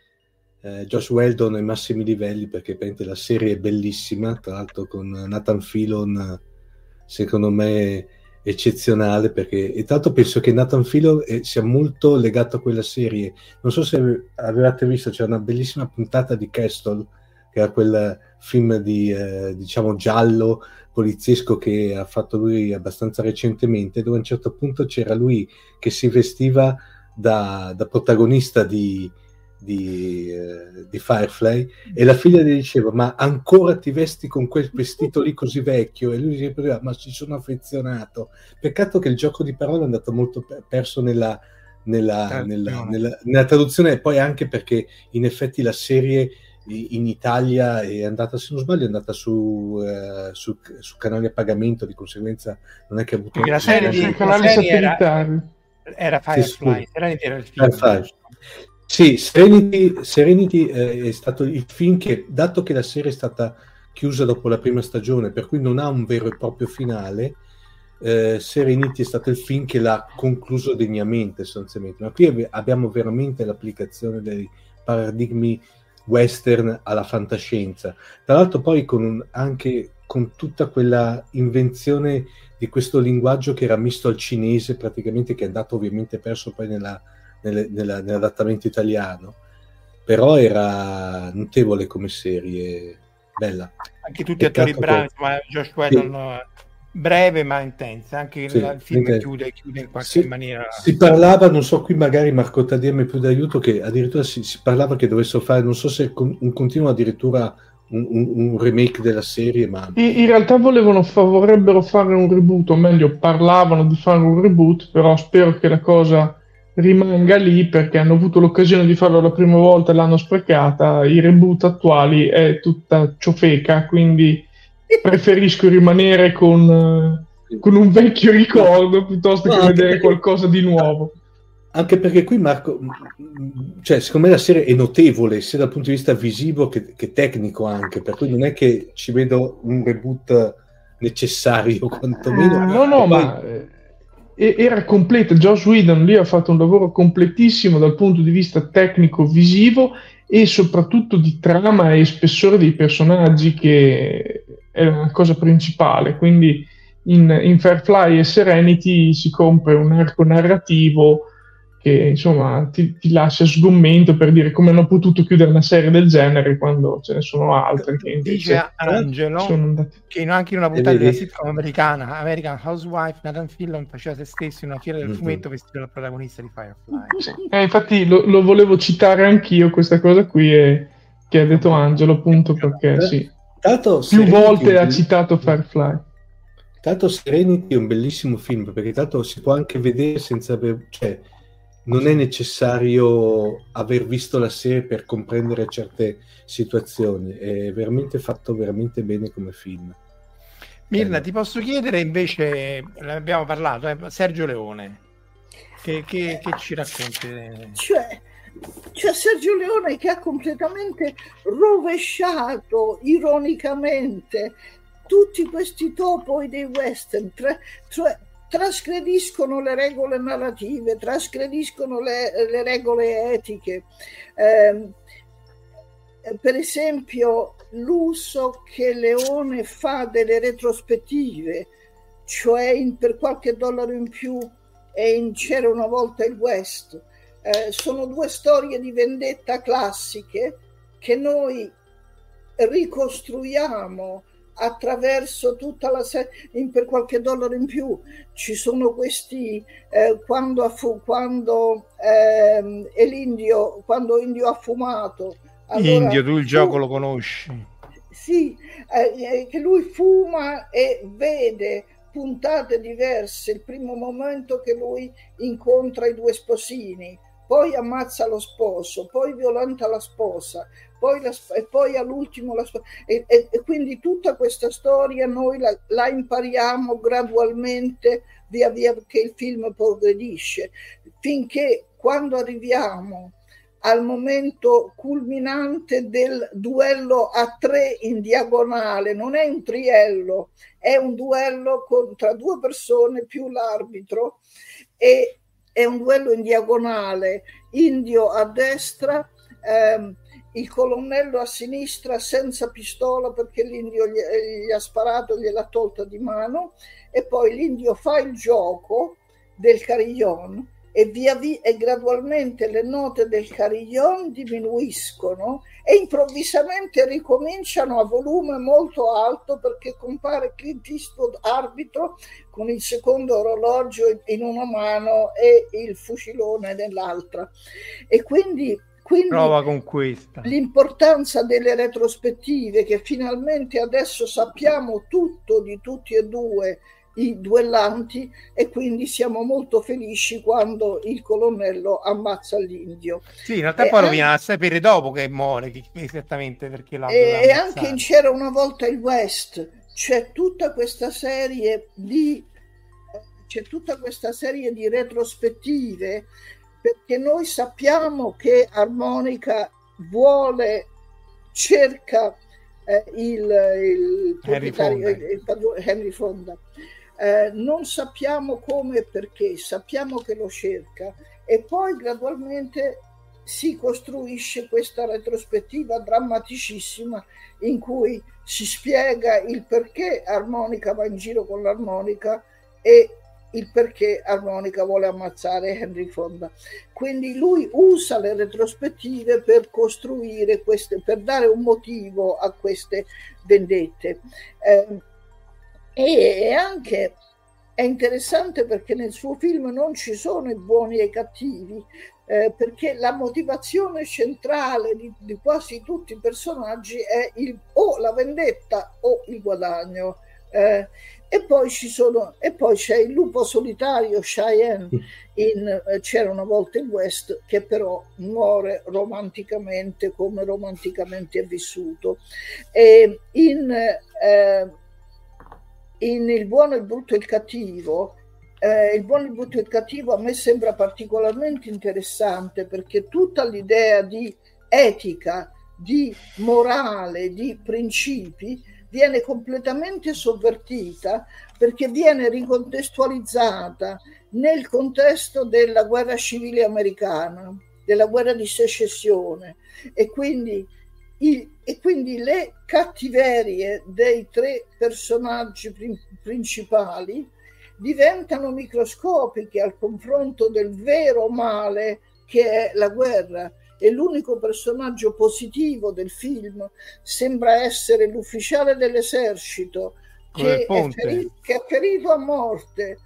eh, Josh Weldon ai massimi livelli perché la serie è bellissima, tra l'altro con Nathan Filon secondo me eccezionale perché e tanto penso che Nathan Filon eh, sia molto legato a quella serie. Non so se avevate visto, c'è una bellissima puntata di Castle che era quel film di eh, diciamo giallo poliziesco che ha fatto lui abbastanza recentemente, dove a un certo punto c'era lui che si vestiva da, da protagonista di, di, eh, di, Firefly e la figlia gli diceva ma ancora ti vesti con quel vestito lì così vecchio e lui diceva ma ci sono affezionato peccato che il gioco di parole è andato molto perso nella, nella, nella, nella, nella traduzione e poi anche perché in effetti la serie in Italia è andata, se non sbaglio, è andata su, uh, su, su, canali a pagamento, di conseguenza non è che ha avuto... la serie di canali satellitari. Era, era Firefly, sì, era il film. Firefly. Sì, Serenity, Serenity eh, è stato il film che, dato che la serie è stata chiusa dopo la prima stagione, per cui non ha un vero e proprio finale, eh, Serenity è stato il film che l'ha concluso degnamente sostanzialmente. Ma qui abbiamo veramente l'applicazione dei paradigmi western alla fantascienza. Tra l'altro poi con un, anche con tutta quella invenzione di questo linguaggio che era misto al cinese praticamente, che è andato ovviamente perso poi nella, nelle, nella, nell'adattamento italiano, però era notevole come serie, bella. Anche tutti gli attori bravi, che... ma Josh Whedon... Sì breve ma intensa, anche sì, il film anche... chiude, chiude, in qualche si, maniera. Si parlava, non so, qui magari Marco Tadirmi più d'aiuto, che addirittura si, si, parlava che dovessero fare, non so se con, un continuo addirittura un, un, un, remake della serie, ma... In, in realtà volevano, vorrebbero fare un reboot, o meglio, parlavano di fare un reboot, però spero che la cosa rimanga lì perché hanno avuto l'occasione di farlo la prima volta e l'hanno sprecata. I reboot attuali è tutta ciofeca, quindi preferisco rimanere con, con, un vecchio ricordo piuttosto che vedere perché... qualcosa di nuovo. Anche perché qui Marco, cioè, secondo me la serie è notevole sia dal punto di vista visivo che, che tecnico anche, per cui non è che ci vedo un reboot necessario quantomeno. no, no, poi... era completa. Josh Whedon lì ha fatto un lavoro completissimo dal punto di vista tecnico-visivo e soprattutto di trama e spessore dei personaggi che è una cosa principale, quindi in, in Fairfly e Serenity si compre un arco narrativo che insomma ti, ti, lascia sgomento per dire come hanno potuto chiudere una serie del genere quando ce ne sono altre che dice Angelo andati... che anche in una puntata della sitcom americana American Housewife Nathan Fillon faceva se stesso in una fiera del mm-hmm. fumetto vestito da protagonista di Firefly eh, infatti lo, lo, volevo citare anch'io questa cosa qui e, che ha detto Angelo appunto perché sì Tanto più volte ha citato Firefly. Tanto Serenity è un bellissimo film perché tanto si può anche vedere senza aver... Cioè, non è necessario aver visto la serie per comprendere certe situazioni, è veramente fatto veramente bene come film. Mirna, eh. ti posso chiedere invece, ne abbiamo parlato, eh, Sergio Leone, che, che, che ci racconti? Cioè, c'è Sergio Leone che ha completamente rovesciato ironicamente tutti questi topoi dei western, tra, tra, trasgrediscono le regole narrative, trasgrediscono le, le regole etiche. Eh, per esempio, l'uso che Leone fa delle retrospettive, cioè in, per qualche dollaro in più e in C'era una volta il West eh, sono due storie di vendetta classiche che noi ricostruiamo attraverso tutta la serie per qualche dollaro in più ci sono questi eh, quando, quando eh, è l'indio quando Indio ha fumato allora, Indio tu il gioco lo conosci sì eh, eh, che lui fuma e vede puntate diverse. Il primo momento che lui incontra i due sposini, poi ammazza lo sposo, poi violenta la sposa, poi, la, e poi all'ultimo la. E, e, e, quindi tutta questa storia noi la, la impariamo gradualmente via via che il film progredisce, finché quando arriviamo al momento culminante del duello a tre in diagonale, non è un triello, è un duello con, tra due persone più l'arbitro e è un duello in diagonale, indio a destra, ehm, il colonnello a sinistra senza pistola perché l'indio gli, gli ha sparato, gliel'ha tolta di mano e poi l'indio fa il gioco del carillon e via via e gradualmente le note del carillon diminuiscono e improvvisamente ricominciano a volume molto alto perché compare Clint Eastwood arbitro con il secondo orologio in una mano e il fucilone nell'altra. E quindi quindi Prova con questa. l'importanza delle retrospettive che finalmente adesso sappiamo tutto di tutti e due i duellanti e quindi siamo molto felici quando il colonnello ammazza l'indio. Sì, in realtà e poi anche... lo viene a sapere dopo che muore, esattamente perché l'ha E, anche in C'era una volta il West, c'è tutta questa serie di c'è tutta questa serie di retrospettive perché noi sappiamo che Armonica vuole cerca eh, il, il, Henry Fonda. Il, il, Henry Fonda eh, non sappiamo come e perché, sappiamo che lo cerca e poi gradualmente si costruisce questa retrospettiva drammaticissima in cui si spiega il perché Armonica va in giro con l'armonica e il perché Armonica vuole ammazzare Henry Fonda. Quindi lui usa le retrospettive per costruire queste, per dare un motivo a queste vendette. Eh, e anche è interessante perché nel suo film non ci sono i buoni e i cattivi, eh, perché la motivazione centrale di, di, quasi tutti i personaggi è il, o la vendetta o il guadagno. Eh, e, poi ci sono, e poi c'è il lupo solitario Cheyenne in eh, C'era una volta in West che però muore romanticamente come romanticamente è vissuto. E in eh, in Il buono, il brutto e il cattivo, eh, il buono, il brutto e il cattivo a me sembra particolarmente interessante perché tutta l'idea di etica, di morale, di principi viene completamente sovvertita perché viene ricontestualizzata nel contesto della guerra civile americana, della guerra di secessione. E quindi il, e quindi le cattiverie dei tre personaggi principali diventano microscopiche al confronto del vero male che è la guerra e l'unico personaggio positivo del film sembra essere l'ufficiale dell'esercito che è, ferito, che è ferito a morte,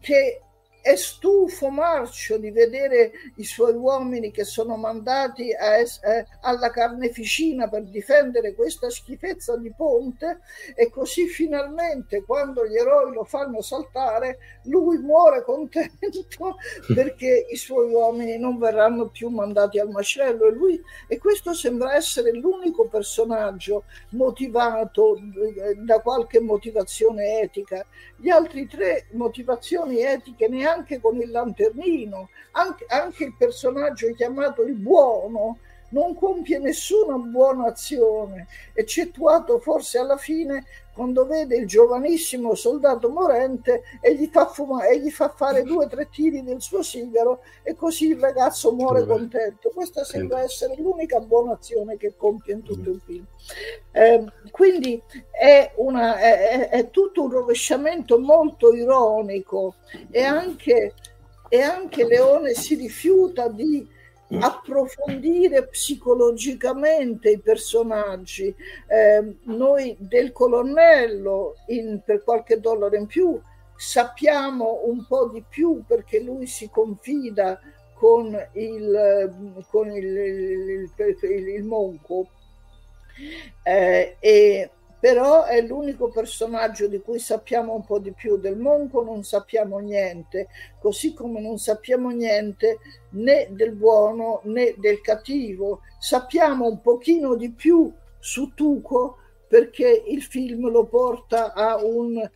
che è stufo marcio di vedere i suoi uomini che sono mandati es- eh, alla carneficina per difendere questa schifezza di ponte e così finalmente quando gli eroi lo fanno saltare lui muore contento perché i suoi uomini non verranno più mandati al macello. E, lui, e questo sembra essere l'unico personaggio motivato eh, da qualche motivazione etica. Gli altri tre motivazioni etiche neanche con il lanternino, anche, anche il personaggio chiamato il buono non compie nessuna buona azione, eccettuato forse alla fine quando vede il giovanissimo soldato morente e gli fa, fumare, e gli fa fare due o tre tiri del suo sigaro e così il ragazzo muore contento. Questa sembra essere l'unica buona azione che compie in tutto il film. Eh, quindi è, una, è, è, tutto un rovesciamento molto ironico e anche, e anche Leone si rifiuta di approfondire psicologicamente i personaggi. Eh, noi del colonnello, in, per qualche dollaro in più, sappiamo un po' di più perché lui si confida con il, con il, il, il, il monco. Eh, e però è l'unico personaggio di cui sappiamo un po' di più. Del Monco non sappiamo niente, così come non sappiamo niente né del buono né del cattivo. Sappiamo un pochino di più su Tuco perché il film lo porta a un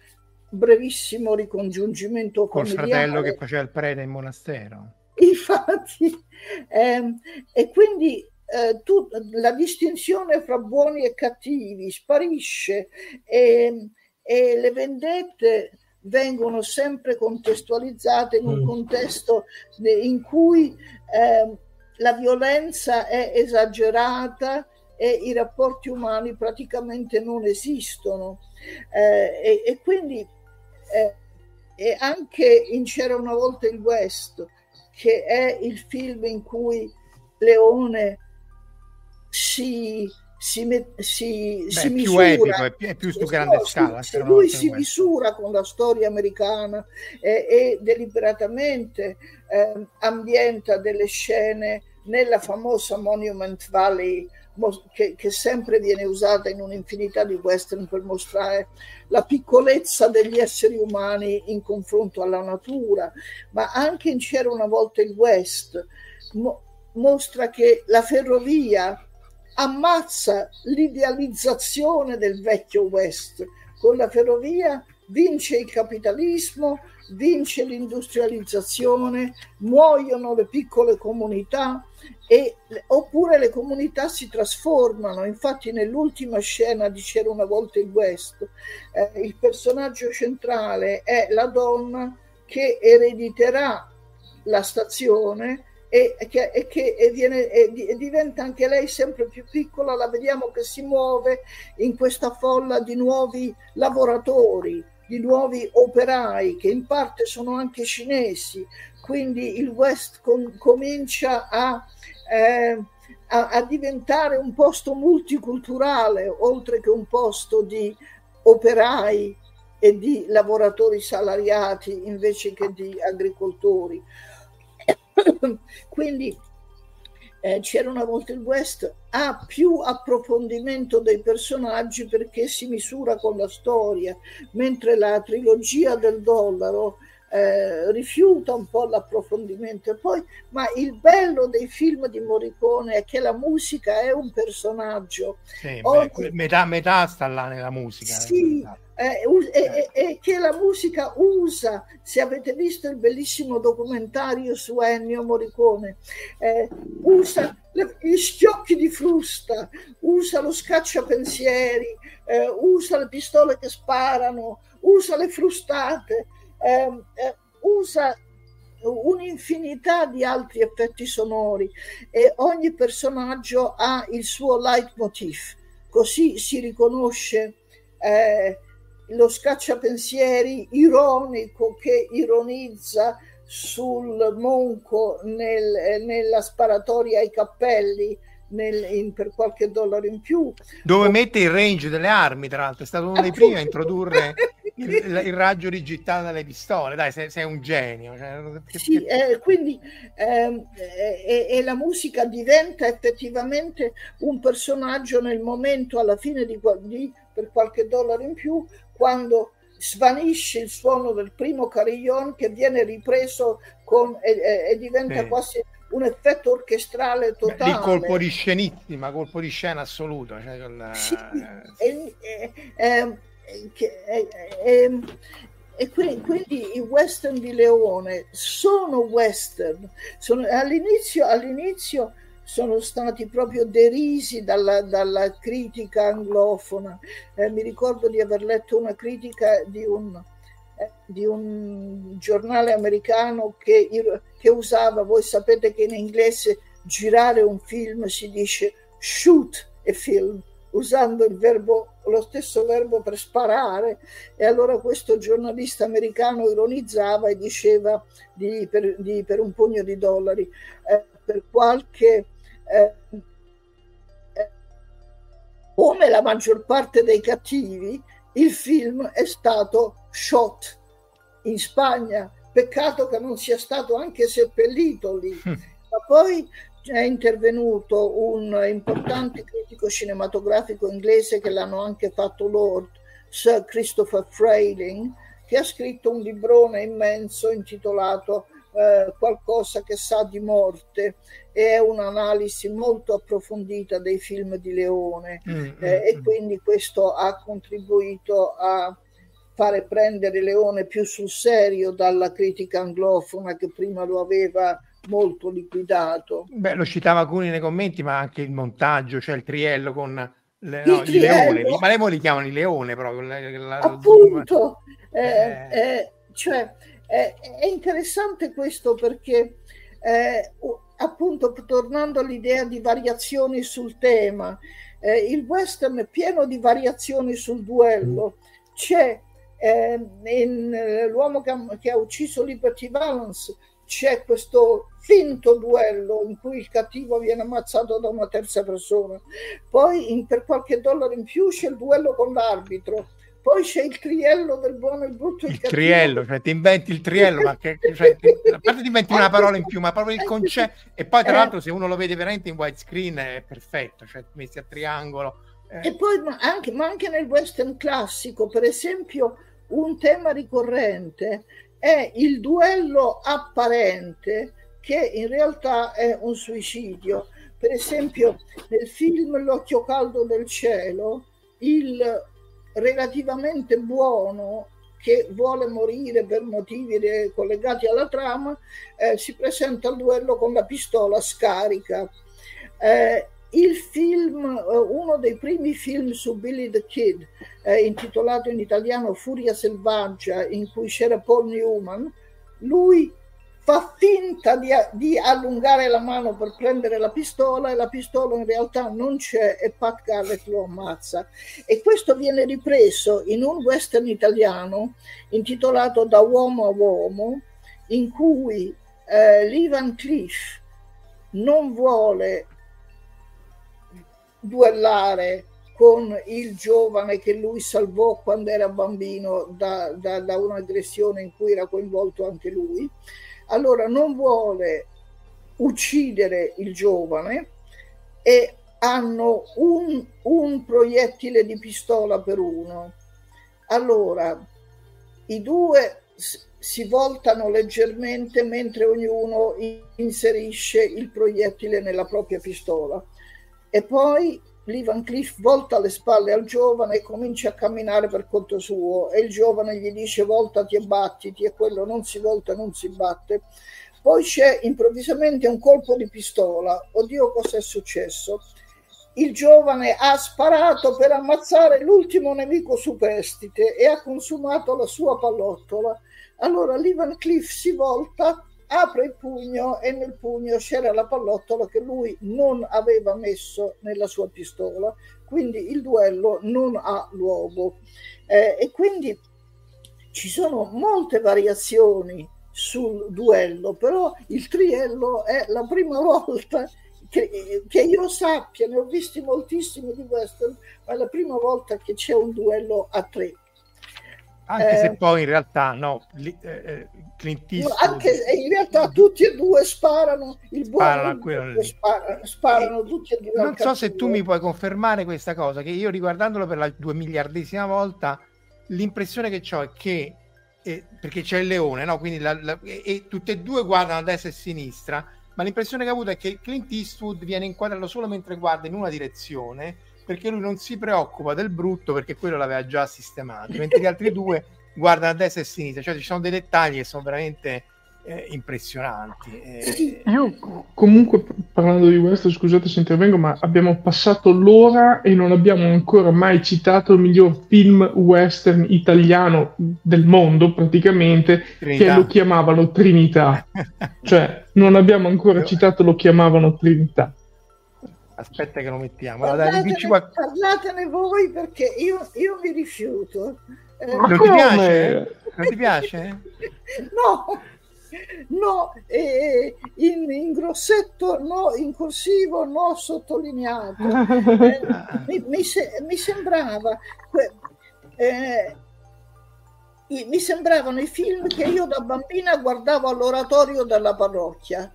brevissimo ricongiungimento con il fratello che faceva il prete in monastero. Infatti, ehm, e quindi eh, tu, la distinzione fra buoni e cattivi sparisce e, e le vendette vengono sempre contestualizzate in un mm. contesto in cui eh, la violenza è esagerata e i rapporti umani praticamente non esistono. Eh, e, e, quindi eh, e anche in C'era una volta il West, che è il film in cui Leone si, si, si, Beh, si misura epico, è più, è più su grande no, scala. Se lui si misura con la storia americana eh, e deliberatamente eh, ambienta delle scene nella famosa Monument Valley che, che, sempre viene usata in un'infinità di western per mostrare la piccolezza degli esseri umani in confronto alla natura, ma anche in C'era una volta il West mo- mostra che la ferrovia ammazza l'idealizzazione del vecchio West. Con la ferrovia vince il capitalismo, vince l'industrializzazione, muoiono le piccole comunità e, oppure le comunità si trasformano. Infatti nell'ultima scena di C'era una volta il West, eh, il personaggio centrale è la donna che erediterà la stazione e che, e che e viene, e diventa anche lei sempre più piccola, la vediamo che si muove in questa folla di nuovi lavoratori, di nuovi operai che in parte sono anche cinesi, quindi il West com- comincia a, eh, a, a diventare un posto multiculturale oltre che un posto di operai e di lavoratori salariati invece che di agricoltori. Quindi eh, c'era una volta il West, ha più approfondimento dei personaggi perché si misura con la storia, mentre la trilogia del dollaro eh, rifiuta un po' l'approfondimento. Poi, ma il bello dei film di Morricone è che la musica è un personaggio. Sì, Oggi, metà, metà sta là nella musica. Sì, eh, e, e, che la musica usa, se avete visto il bellissimo documentario su Ennio Morricone, eh, usa le, gli schiocchi di frusta, usa lo scacciapensieri, eh, usa le pistole che sparano, usa le frustate, ehm, eh, usa un'infinità di altri effetti sonori e ogni personaggio ha il suo leitmotiv, così si riconosce eh, lo scacciapensieri ironico che ironizza sul monco nel, nella sparatoria ai cappelli nel, in, per qualche dollaro in più. Dove o... mette il range delle armi, tra l'altro, è stato uno dei primi a introdurre il, il, raggio digitale dalle pistole. Dai, sei, sei un genio. Cioè... Sì, eh, quindi eh, eh, e la musica diventa effettivamente un personaggio nel momento alla fine di, di per qualche dollaro in più quando svanisce il suono del primo carillon che viene ripreso con, e, e diventa sì. quasi un effetto orchestrale totale. Beh, colpo di scenissima, colpo di scena assoluto. Cioè con, sì, e, e, e, e quindi, quindi, i western di Leone sono western. Sono, all'inizio, all'inizio sono stati proprio derisi dalla, dalla critica anglofona. Eh, mi ricordo di aver letto una critica di un, di un giornale americano che, che usava, voi sapete che in inglese girare un film si dice shoot a film, usando il verbo, lo stesso verbo per sparare. E allora questo giornalista americano ironizzava e diceva di, per, di, per, un pugno di dollari eh, per qualche eh, eh, come la maggior parte dei cattivi, il film è stato shot in Spagna. Peccato che non sia stato anche seppellito lì. Mm. Ma poi è intervenuto un importante critico cinematografico inglese che l'hanno anche fatto Lord, Sir Christopher Frayling, che ha scritto un librone immenso intitolato eh, Qualcosa che sa di morte e è un'analisi molto approfondita dei film di Leone mm, mm eh, mm, e quindi questo ha contribuito a fare prendere Leone più sul serio dalla critica anglofona che prima lo aveva molto liquidato. Beh, lo citava alcuni nei commenti, ma anche il montaggio, cioè il triello con le, no, il, leone, ma lei li chiamano i leone proprio. La, la, Appunto, eh, eh. Eh, è interessante questo perché eh, appunto tornando all'idea di variazioni sul tema, eh, il western è pieno di variazioni sul duello. C'è eh, in eh, L'uomo che ha, che ha, ucciso Liberty Valance c'è questo finto duello in cui il cattivo viene ammazzato da una terza persona. Poi in, per qualche dollaro in più c'è il duello con l'arbitro poi c'è il triello del buono, il brutto e il, il triello, cioè ti inventi il triello, ma che, cioè, a parte ti inventi una parola in più, ma proprio il concetto. E poi, tra eh. l'altro, se uno lo vede veramente in widescreen è perfetto, cioè messi a triangolo. Eh. E poi, ma anche, ma anche nel western classico, per esempio, un tema ricorrente è il duello apparente, che in realtà è un suicidio. Per esempio, nel film L'occhio caldo del cielo, il relativamente buono che vuole morire per motivi collegati alla trama, eh, si presenta al duello con la pistola scarica. Eh, il film, eh, uno dei primi film su Billy the Kid, eh, intitolato in italiano Furia selvaggia, in cui c'era Paul Newman, lui fa finta di, di, allungare la mano per prendere la pistola e la pistola in realtà non c'è e Pat Garrett lo ammazza. E questo viene ripreso in un western italiano intitolato Da uomo a uomo, in cui eh, Lee Van Cleef non vuole duellare con il giovane che lui salvò quando era bambino da, da, da un'aggressione in cui era coinvolto anche lui allora non vuole uccidere il giovane e hanno un, un proiettile di pistola per uno. Allora i due si voltano leggermente mentre ognuno inserisce il proiettile nella propria pistola e poi Lee Van Cliff volta le spalle al giovane e comincia a camminare per conto suo e il giovane gli dice voltati e battiti e quello non si volta, non si batte. Poi c'è improvvisamente un colpo di pistola. Oddio, cosa è successo? Il giovane ha sparato per ammazzare l'ultimo nemico superstite e ha consumato la sua pallottola. Allora Lee Van Cliff si volta apre il pugno e nel pugno c'era la pallottola che lui non aveva messo nella sua pistola, quindi il duello non ha luogo. Eh, e quindi ci sono molte variazioni sul duello, però il triello è la prima volta che, che, io sappia, ne ho visti moltissimi di western, ma è la prima volta che c'è un duello a tre. Anche eh, se poi in realtà no, eh, eh Clint Eastwood... Anche se in realtà tutti e due sparano, il buono sparano, sparano, sparano tutti e due. Non so se tu mi puoi confermare questa cosa, che io riguardandolo per la due miliardesima volta, l'impressione che ho è che, eh, perché c'è il leone, no? quindi la, la, e, e tutte e due guardano a destra e a sinistra, ma l'impressione che ho avuto è che Clint Eastwood viene inquadrato solo mentre guarda in una direzione perché lui non si preoccupa del brutto perché quello l'aveva già sistemato, mentre gli altri due guardano a destra e a sinistra, cioè ci sono dei dettagli che sono veramente eh, impressionanti. Eh, Io comunque parlando di questo, scusate se intervengo, ma abbiamo passato l'ora e non abbiamo ancora mai citato il miglior film western italiano del mondo, praticamente, Trinità. che lo chiamavano Trinità. cioè, non abbiamo ancora citato lo chiamavano Trinità. Aspetta che lo mettiamo. Parlatene, allora, parlatene voi perché io, io mi rifiuto. Eh, non, ti piace? non ti piace? no, no, eh, in, in, grossetto no, in corsivo no, sottolineato. Eh, mi, mi, se, mi, sembrava... Eh, mi sembravano i film che io da bambina guardavo all'oratorio della parrocchia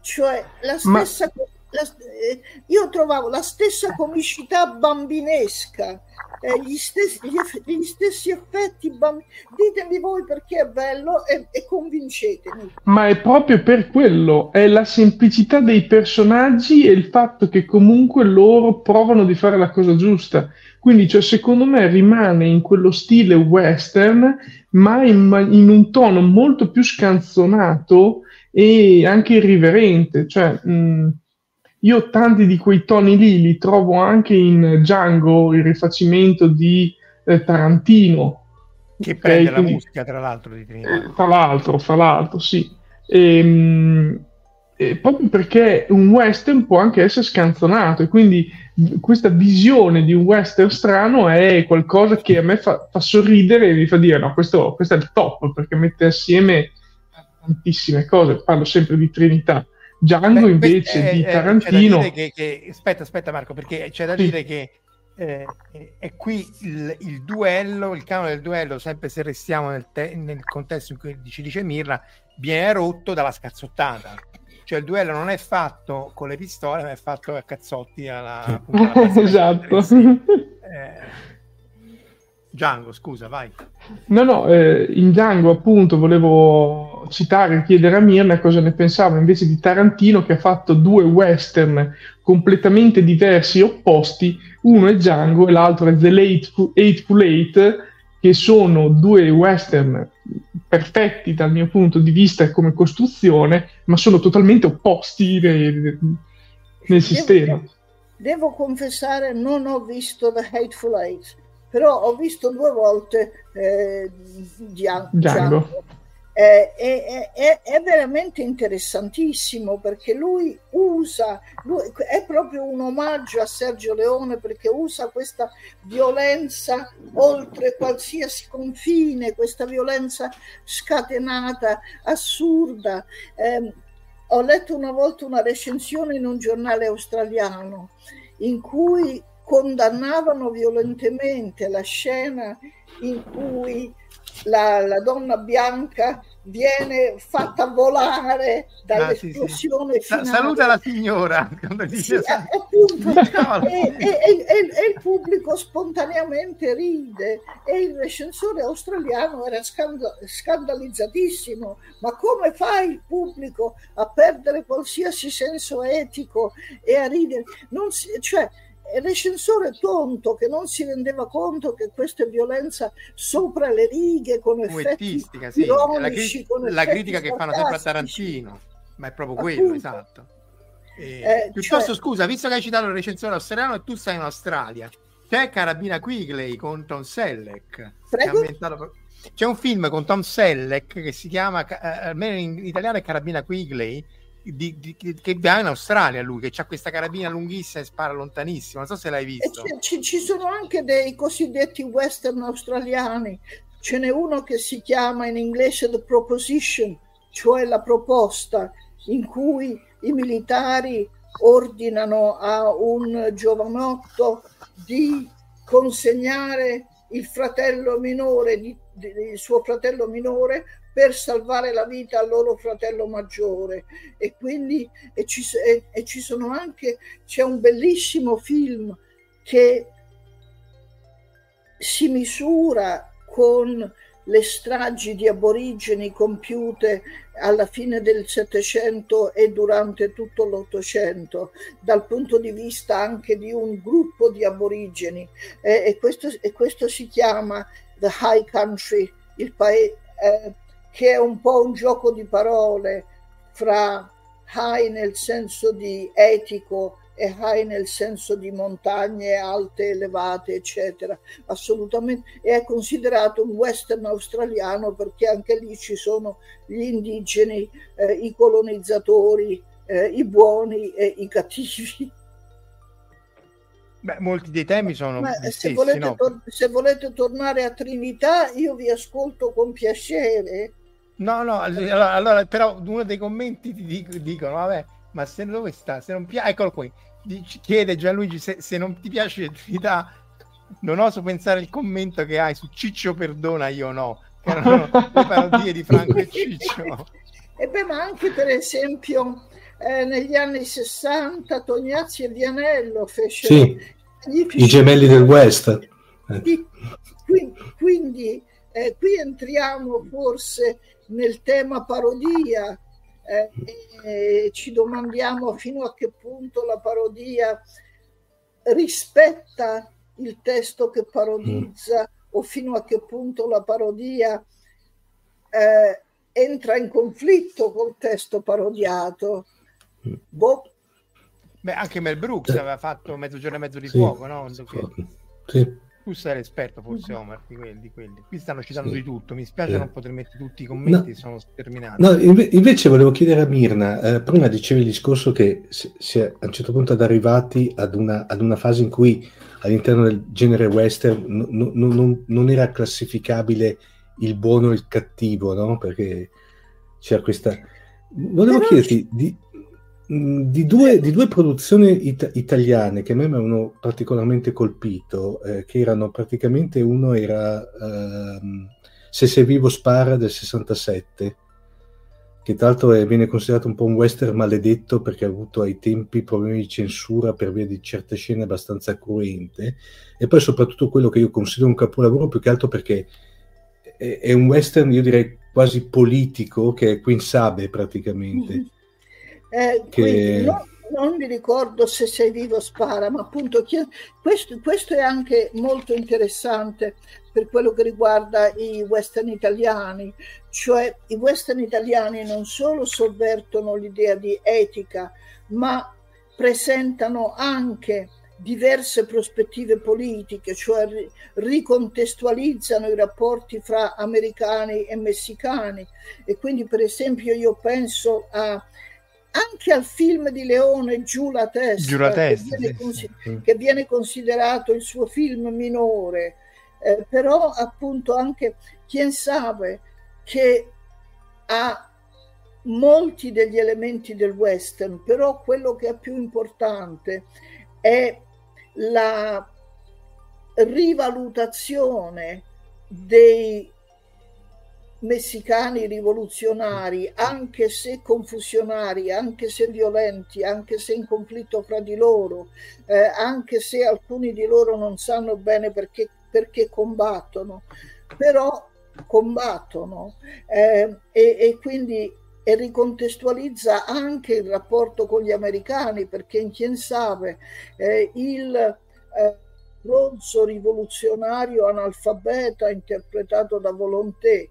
Cioè la stessa... Ma... La, eh, io trovavo la stessa comicità bambinesca eh, gli, stessi, gli, gli, stessi, effetti. Ditemi voi perché è bello e, e, convincetemi. Ma è proprio per quello, è la semplicità dei personaggi e il fatto che comunque loro provano di fare la cosa giusta. Quindi, cioè, secondo me, rimane in quello stile western, ma in, in un tono molto più scanzonato e anche irriverente. Cioè, mh, io tanti di quei toni lì li trovo anche in Django, il rifacimento di eh, Tarantino. Che prende okay, la quindi, musica, tra l'altro, di Trinità. Eh, tra l'altro, tra l'altro, sì. Ehm, e proprio perché un western può anche essere scanzonato e quindi questa visione di un western strano è qualcosa che a me fa, fa sorridere e mi fa dire no, questo, questo, è il top perché mette assieme tantissime cose, parlo sempre di Trinità Django Beh, invece è, di Tarantino. Che, che, aspetta, aspetta Marco, perché c'è da sì. dire che eh, è qui il, il, duello, il canone del duello, sempre se restiamo nel, te, nel contesto in cui ci dice Mirna, viene rotto dalla scazzottata. Cioè il duello non è fatto con le pistole, ma è fatto a cazzotti alla, appunto, alla esatto. Eh, Django, scusa, vai. No, no, eh, in Django appunto volevo citare e chiedere a Mirna cosa ne pensava invece di Tarantino che ha fatto due western completamente diversi e opposti, uno è Django e l'altro è The Late Eightful Eight, che sono due western perfetti dal mio punto di vista come costruzione, ma sono totalmente opposti nel, nel sistema. Devo, devo confessare, non ho visto The Hateful Eight però ho visto due volte eh, Django. Django. Eh, è, è, è, veramente interessantissimo perché lui usa, lui, è proprio un omaggio a Sergio Leone perché usa questa violenza oltre qualsiasi confine, questa violenza scatenata, assurda. Eh, ho letto una volta una recensione in un giornale australiano in cui condannavano violentemente la scena in cui la, la donna bianca viene fatta volare dall'esplosione ah, sì, sì. Saluta la signora sì, appunto, e, e, e, e, il pubblico spontaneamente ride e il recensore australiano era scand- scandalizzatissimo. Ma come fa il pubblico a perdere qualsiasi senso etico e a ridere? Non si, cioè, recensore tonto che non si rendeva conto che questa è violenza sopra le righe con effetti sì. ironici, la, cri- la critica che fanno sempre a Tarantino. Ma è proprio Appunto. quello esatto. Eh, eh, piuttosto cioè... scusa visto che hai citato il recensore australiano e tu stai in Australia c'è Carabina Quigley con Tom Selleck? Ambientato... c'è un film con Tom Selleck che si chiama eh, almeno in italiano è Carabina Quigley di, di, che va in Australia lui, che ha questa carabina lunghissima e spara lontanissimo. Non so se l'hai visto. Ci, ci, sono anche dei cosiddetti western australiani. Ce n'è uno che si chiama in inglese The Proposition, cioè la proposta, in cui i militari ordinano a un giovanotto di consegnare il fratello minore, di, di, il suo fratello minore per salvare la vita al loro fratello maggiore e quindi e ci, e, e ci sono anche c'è un bellissimo film che si misura con le stragi di aborigeni compiute alla fine del Settecento e durante tutto l'Ottocento, dal punto di vista anche di un gruppo di aborigeni. Eh, e, questo, e, questo, si chiama The High Country, il paese. Eh, che è un po' un gioco di parole fra high nel senso di etico e high nel senso di montagne alte, elevate, eccetera. Assolutamente. E è considerato un western australiano perché anche lì ci sono gli indigeni, eh, i colonizzatori, eh, i buoni e i cattivi. Beh, molti dei temi sono Beh, se, stessi, volete no? tor- se volete tornare a Trinità, io vi ascolto con piacere. No, no, allora, allora però uno dei commenti ti dico, dicono, vabbè, ma se dove sta? Se non piace, eccolo qui, chiede Gianluigi se, se non ti piace Trinità, non oso pensare il commento che hai su Ciccio Perdona, io no, che erano le parodie di Franco e Ciccio. E beh, ma anche per esempio eh, negli anni 60 Tognazzi e Vianello fecero sì, i gemelli del West. Eh. Quindi, quindi eh, qui entriamo forse nel tema parodia eh, e ci domandiamo fino a che punto la parodia rispetta il testo che parodizza mm. o fino a che punto la parodia eh, entra in conflitto col testo parodiato. Mm. Boh. Beh, anche Mel Brooks aveva fatto Mezzogiorno e mezzo di sì, fuoco, no? Sì. Tu sei l'esperto forse Omar di quelli, di quelli. Qui stanno citando sì. di tutto, mi spiace sì. non poter mettere tutti i commenti, no. sono sterminati. No, invece volevo chiedere a Mirna, eh, prima dicevi il discorso che si, si è a un certo punto ad arrivati ad una, ad una, fase in cui all'interno del genere western n- n- n- non era classificabile il buono e il cattivo, no? Perché c'era questa... Volevo Però... chiederti, di, di due, di due produzioni it- italiane che a me mi avevano particolarmente colpito, eh, che erano praticamente uno era ehm, Se sei vivo spara del 67, che tra l'altro è, viene considerato un po' un western maledetto perché ha avuto ai tempi problemi di censura per via di certe scene abbastanza cruente, e poi soprattutto quello che io considero un capolavoro più che altro perché è, è un western, io direi quasi politico, che è Queen Sabe praticamente. Mm-hmm eh, che... non, non, mi ricordo se sei vivo spara, ma appunto questo, questo, è anche molto interessante per quello che riguarda i western italiani, cioè i western italiani non solo sovvertono l'idea di etica, ma presentano anche diverse prospettive politiche, cioè ricontestualizzano i rapporti fra americani e messicani. E quindi per esempio io penso a anche al film di Leone Giù la testa, Giù la testa che, viene consider- sì. che, viene considerato il suo film minore, eh, però appunto anche Chien Sabe che ha molti degli elementi del western, però quello che è più importante è la rivalutazione dei messicani rivoluzionari, anche se confusionari, anche se violenti, anche se in conflitto fra di loro, eh, anche se alcuni di loro non sanno bene perché, perché combattono, però combattono eh, e, e, quindi e ricontestualizza anche il rapporto con gli americani perché in Chien Save eh, il eh, rozzo rivoluzionario analfabeta interpretato da Volonté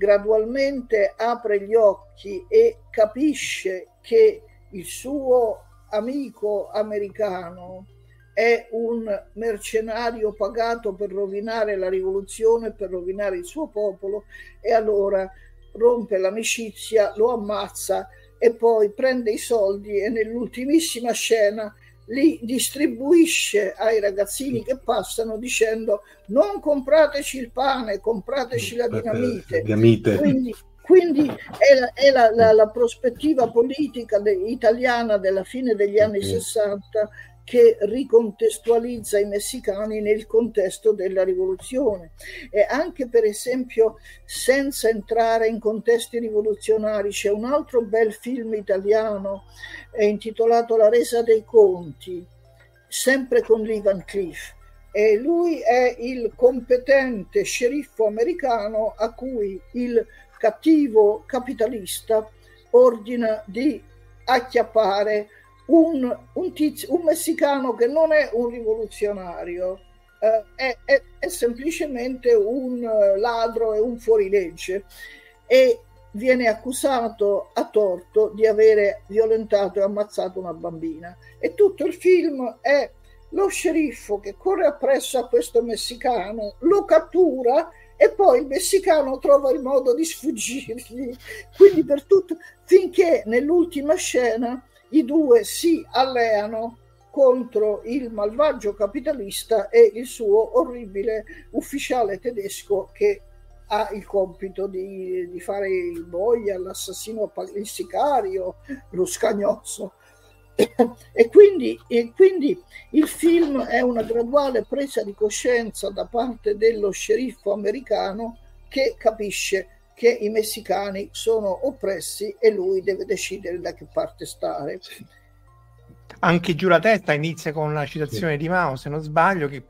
gradualmente apre gli occhi e capisce che il suo amico americano è un mercenario pagato per rovinare la rivoluzione, per rovinare il suo popolo e allora rompe l'amicizia, lo ammazza e poi prende i soldi e nell'ultimissima scena li distribuisce ai ragazzini che passano dicendo non comprateci il pane, comprateci la dinamite. dinamite. Quindi, quindi è, la, è la, la, la prospettiva politica de, italiana della fine degli anni 60 che ricontestualizza i messicani nel contesto della rivoluzione. E anche per esempio, senza entrare in contesti rivoluzionari, c'è un altro bel film italiano eh, intitolato La resa dei conti, sempre con Lee Van Cleef. E lui è il competente sceriffo americano a cui il cattivo capitalista ordina di acchiappare un, un, tizio, un messicano che non è un rivoluzionario, eh, è, è, è, semplicemente un eh, ladro e un fuorilegge e viene accusato a torto di avere violentato e ammazzato una bambina. E tutto il film è lo sceriffo che corre appresso a questo messicano, lo cattura e poi il messicano trova il modo di sfuggirgli. Quindi per tutto, finché nell'ultima scena i due si alleano contro il malvagio capitalista e il suo orribile ufficiale tedesco che ha il compito di, di fare il boia, l'assassino, il sicario, lo scagnozzo. E quindi, e quindi il film è una graduale presa di coscienza da parte dello sceriffo americano che capisce che i messicani sono oppressi e lui deve decidere da che parte stare. Sì. Anche giù la testa inizia con una citazione sì. di Mao, se non sbaglio, che,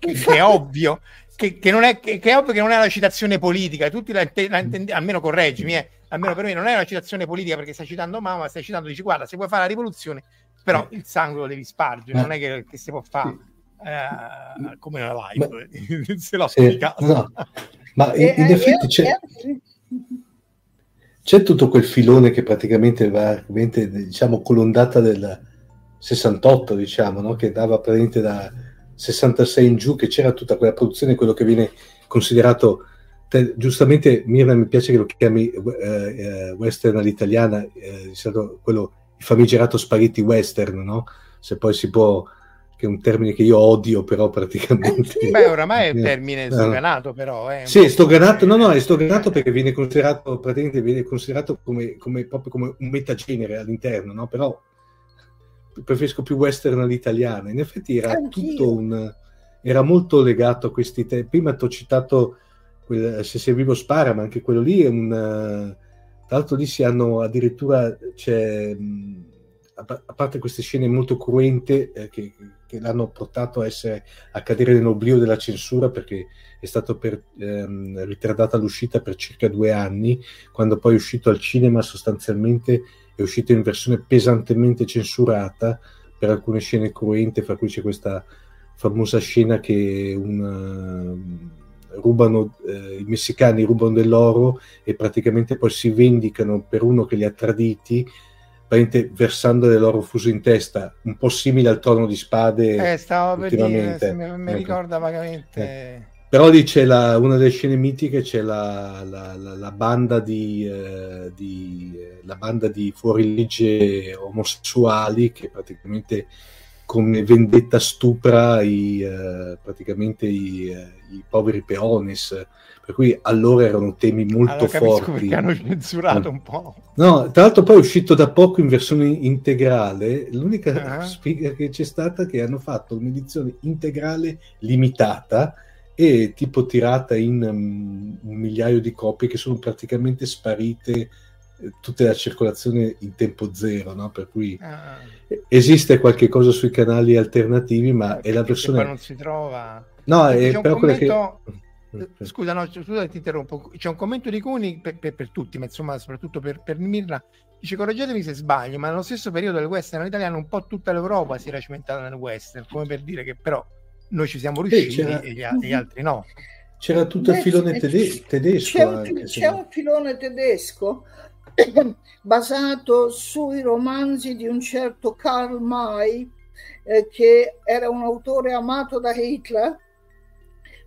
che, che è ovvio che, che, non è, che, è ovvio che non è una citazione politica, tutti la, la intendi, almeno correggimi, eh, almeno per me non è una citazione politica perché stai citando Mao, ma stai citando, dici guarda, se vuoi fare la rivoluzione, però il sangue lo devi spargere, non è che, che si può fare eh, come una live, ma, se l'ho sì, no. Ma in, in effetti c'è, c'è, tutto quel filone che praticamente va diciamo con l'ondata del 68, diciamo, no? che dava praticamente da 66 in giù, che c'era tutta quella produzione, quello che viene considerato te, giustamente Mirna mi piace che lo chiami eh, western all'italiana, eh, quello il famigerato spaghetti western, no? Se poi si può che è un termine che io odio, però praticamente. Beh, oramai è un termine stoganato, però. Eh. Sì, è stoganato, no, no, è stoganato perché viene considerato, praticamente viene considerato come, come, proprio come un metagenere all'interno, no? Però preferisco più western all'italiana. In effetti era Anch'io. tutto un... era molto legato a questi temi. Prima ti ho citato quel, Se sei vivo spara, ma anche quello lì è un... Tra l'altro lì si hanno addirittura... C'è, a parte queste scene molto cruente eh, che, che, l'hanno portato a, essere, a cadere nell'oblio della censura perché è stata ehm, ritardata l'uscita per circa due anni, quando poi è uscito al cinema sostanzialmente è uscito in versione pesantemente censurata per alcune scene cruente, fra cui c'è questa famosa scena che una, rubano, eh, i messicani rubano dell'oro e praticamente poi si vendicano per uno che li ha traditi versando dell'oro fuso in testa, un po' simile al trono di spade. Eh, stavo per dire, mi, mi ecco. ricorda vagamente. Eh. Però lì c'è la, una delle scene mitiche, c'è la, la, la banda di, eh, di, la banda di fuorilegge omosessuali che praticamente come vendetta stupra i, eh, praticamente i, eh, i poveri peones per cui allora erano temi molto allora, forti. perché hanno censurato un po'. No, tra l'altro poi è uscito da poco in versione integrale, l'unica uh-huh. sfiga che c'è stata è che hanno fatto un'edizione integrale limitata e tipo tirata in um, un migliaio di copie che sono praticamente sparite eh, tutte la circolazione in tempo zero, no? per cui uh-huh. esiste qualche cosa sui canali alternativi, ma è la versione... non si trova... No, è però quella che... Eh, scusa, no, scusa, ti interrompo. C'è un commento di Cuni per, per, per tutti, ma insomma, soprattutto per, per Mirna. Dice: Correggetemi se sbaglio, ma nello stesso periodo del western italiano, un po' tutta l'Europa si era cimentata nel western, come per dire che però noi ci siamo riusciti e, e, gli, e gli, altri no. C'era tutto il filone tede- tedesco. C'è, un, c'è un filone tedesco basato sui romanzi di un certo Karl May, eh, che era un autore amato da Hitler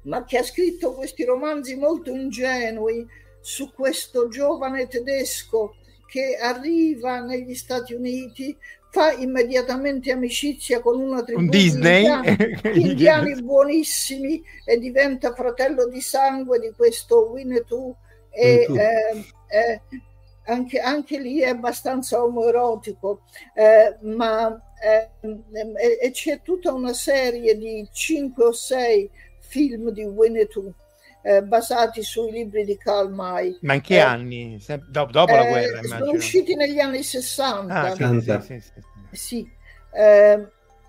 ma che ha scritto questi romanzi molto ingenui su questo giovane tedesco che arriva negli Stati Uniti, fa immediatamente amicizia con una tribù Un Disney. Indiani, indiani buonissimi e diventa fratello di sangue di questo Winnetou e eh, eh, anche, anche, lì è abbastanza omoerotico, eh, ma eh, c'è tutta una serie di cinque o sei film di Winnetou eh, basati sui libri di Karl May. Ma in che eh, anni? dopo, dopo la eh, guerra, immagino. Sono usciti negli anni 60. Ah, sì, sì, sì, sì. sì. Eh,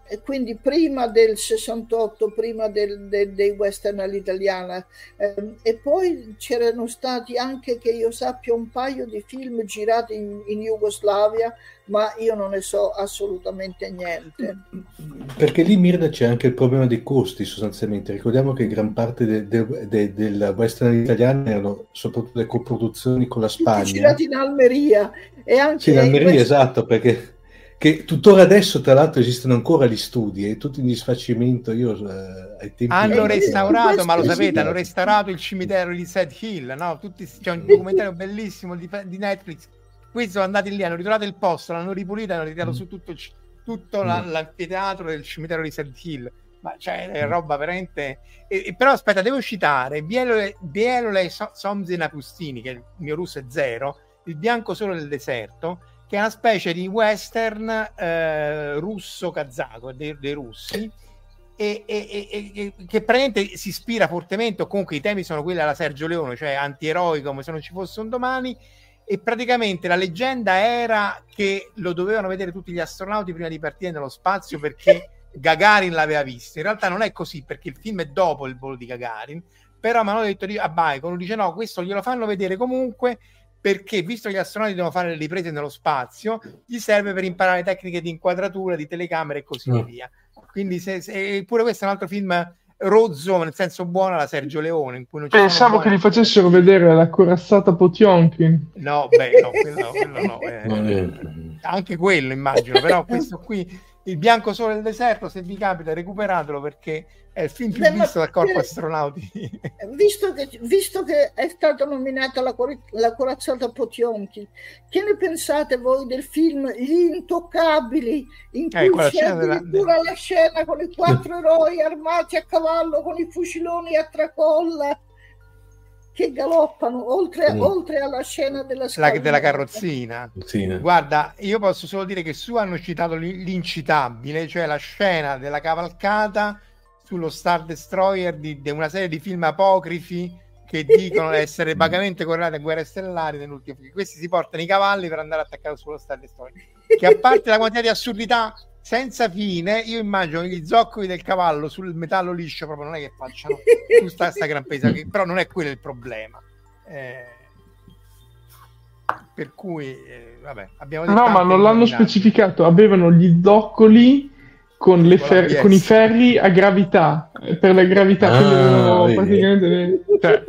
e quindi prima del 68, prima del, del, dei western all'italiana. Eh, e poi c'erano stati anche, che io sappia, un paio di film girati in, in, Jugoslavia, ma io non ne so assolutamente niente. Perché lì, Mirna, c'è anche il problema dei costi sostanzialmente. Ricordiamo che gran parte de, de, de, del western italiano erano soprattutto le coproduzioni con la Spagna. Girati in Almeria. E anche sì, in Almeria, western... esatto, perché che tuttora adesso tra l'altro esistono ancora gli studi e tutti in disfacimento io eh, ai tempi hanno restaurato ma lo sapete hanno restaurato il cimitero di Sad Hill no? Tutti, c'è un documentario bellissimo di, di, Netflix questi sono andati lì hanno ritrovato il posto l'hanno ripulito hanno ritirato mm. su tutto, tutto mm. l'anfiteatro del cimitero di Sad Hill ma cioè è mm. roba veramente e, e, però aspetta devo citare Bielole, Bielole Somzina Pustini che il mio russo è zero il bianco solo del deserto che è una specie di western eh, russo-kazako dei, dei russi. e, e, e, che praticamente si ispira fortemente, o comunque i temi sono quelli alla Sergio Leone, cioè antieroico come se non ci fosse un domani, e praticamente la leggenda era che lo dovevano vedere tutti gli astronauti prima di partire nello spazio perché Gagarin l'aveva visto. In realtà non è così perché il film è dopo il volo di Gagarin, però mi hanno detto a Bacon, dice no, questo glielo fanno vedere comunque perché visto che gli astronauti devono fare le riprese nello spazio, gli serve per imparare tecniche di inquadratura, di telecamere e così mm. via. Quindi se, se, pure questo è un altro film rozzo, nel senso buono, la Sergio Leone. In cui non Pensavo che li facessero vedere la corazzata Potionkin. No, beh, no, quello, quello no. Eh, anche quello immagino, però questo qui il bianco sole del deserto, se vi capita, recuperatelo perché è il film più Beh, visto dal corpo astronauti. Visto che, visto che, è stata nominata la, la corazzata Potionchi, che ne pensate voi del film Gli Intoccabili, in eh, cui c'è addirittura della... la scena con i quattro eroi armati a cavallo con i fuciloni a tracolla? Che galoppano oltre, mm. oltre alla scena della, la, della carrozzina. Sì. Guarda, io posso solo dire che su hanno citato l'incitabile, cioè la scena della cavalcata sullo Star Destroyer di, di una serie di film apocrifi che dicono essere vagamente correlati a guerre stellari nell'ultimo film. Questi si portano i cavalli per andare attaccato sullo Star Destroyer. Che a parte la quantità di assurdità senza fine, io immagino che gli zoccoli del cavallo sul metallo liscio proprio non è che facciano tutta questa gran pesa, che, però non è quello il problema. Eh, per cui, eh, vabbè, abbiamo detto No, ma non l'hanno specificato, avevano gli zoccoli con, le fer- con i ferri a gravità, per la gravità, ah, praticamente... Cioè,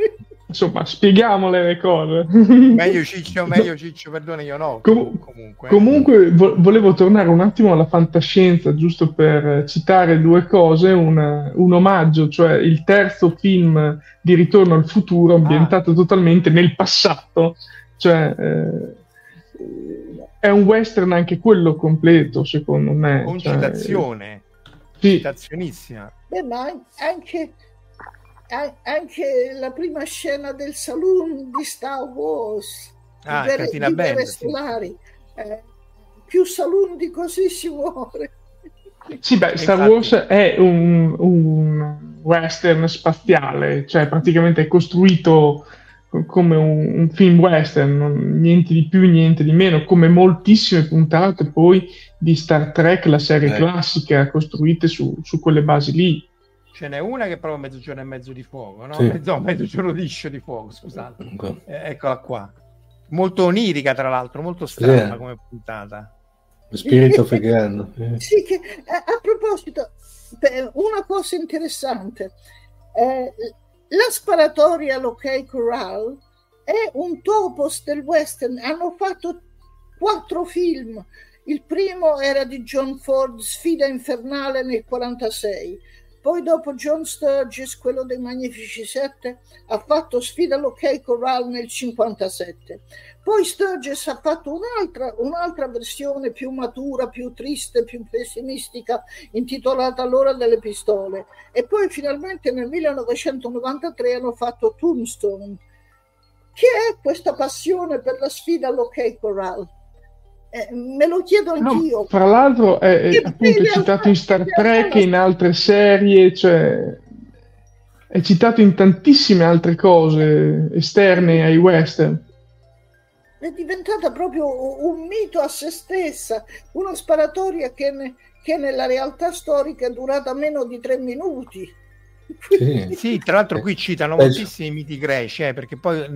insomma, spieghiamole le cose. meglio Ciccio, meglio Ciccio, perdone, io no. Com- comunque, comunque vo- volevo tornare un attimo alla fantascienza, giusto per citare due cose, un, un omaggio, cioè il terzo film di Ritorno al futuro ambientato ah. totalmente nel passato, cioè... Eh, è un western anche quello completo, secondo me. Con cioè, citazione, sì. citazionissima. Beh, ma anche anche la prima scena del saloon di Star Wars ah, di Guerre, Band, Stellari sì. eh, più saloon di così si muore sì beh Star Infatti... Wars è un, un, western spaziale cioè praticamente è costruito come un, un film western non, niente di più niente di meno come moltissime puntate poi di Star Trek la serie eh. classica costruite su, su quelle basi lì Ce n'è una che è proprio mezzogiorno e mezzo di fuoco, no? Sì. Mezzo, mezzogiorno liscio di fuoco, scusate. Okay. Eh, eccola qua. Molto onirica, tra l'altro, molto strana sì. come puntata. Spirito afghano. sì, che, a, a, proposito, una cosa interessante. Eh, la sparatoria all'Ok Corral è un topos del western. Hanno fatto quattro film. Il primo era di John Ford, Sfida infernale nel 1946 poi dopo John Sturgis, quello dei Magnifici Sette, ha fatto Sfida all'Ok Corral nel 57. Poi Sturgis ha fatto un'altra, un'altra versione più matura, più triste, più pessimistica, intitolata L'ora delle pistole. E poi finalmente nel 1993 hanno fatto Tombstone. Che è questa passione per la sfida all'Ok Corral? Eh, me lo chiedo anch'io. No, fra l'altro è, è appunto citato in Star Trek e in altre serie, cioè è citato in tantissime altre cose esterne ai western. È diventata proprio un mito a se stessa, una sparatoria che, ne, che nella realtà storica è durata meno di tre minuti. Sì, sì tra l'altro qui citano moltissimi miti greci, eh, perché poi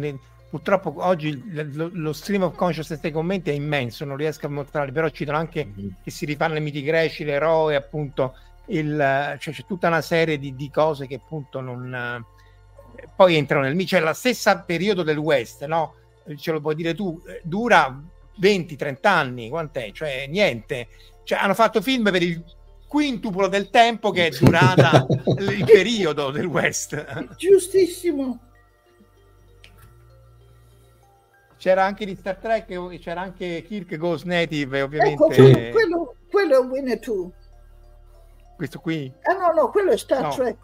purtroppo oggi lo, stream of consciousness dei commenti è immenso, non riesco a mostrarli, però citano anche mm-hmm. che si rifanno i miti greci, l'eroe, appunto, il, cioè c'è tutta una serie di, di cose che appunto non... Eh, poi entrano nel mito, cioè la stessa periodo del West, no? Ce lo puoi dire tu, eh, dura 20-30 anni, quant'è? Cioè niente. Cioè, hanno fatto film per il quintuplo del tempo che è durata il periodo del West. Giustissimo c'era anche di Star Trek, c'era anche Kirk Ghost Native, ovviamente. Ecco, quello, quello, è Winner 2. Questo qui? Ah no, no, quello è Star no. Trek.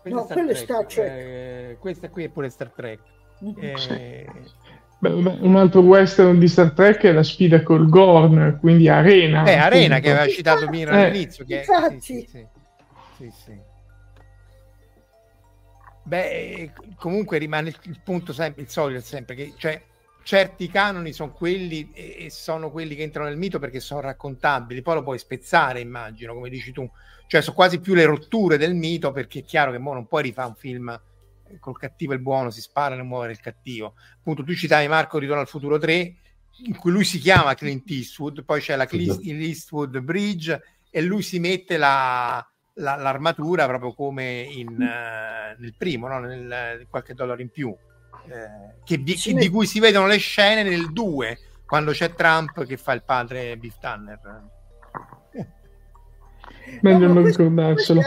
Quello no, è Star quello Trek. è Star Trek. Eh, questa qui è pure Star Trek. Mm-hmm. Eh... Beh, un altro western di Star Trek è la sfida col Gorn, quindi Arena. Eh, Arena che aveva citato Mira eh. all'inizio. Che... Infatti. Sì, sì, sì. sì, sì. Beh, comunque rimane il punto sempre, il solito sempre, che cioè, certi canoni sono quelli e sono quelli che entrano nel mito perché sono raccontabili, poi lo puoi spezzare, immagino, come dici tu. Cioè, sono quasi più le rotture del mito perché è chiaro che mo non puoi rifare un film col cattivo e il buono, si sparano e muovere il cattivo. Appunto, tu citavi Marco Ritorno al futuro 3, in cui lui si chiama Clint Eastwood, poi c'è la Clint Eastwood Bridge e lui si mette la, la, l'armatura proprio come in, uh, nel primo, no? nel, qualche dollaro in più, eh, che di, sì, di, cui si vedono le scene nel 2, quando c'è Trump che fa il padre Biff Tanner. Meglio non ricordarselo.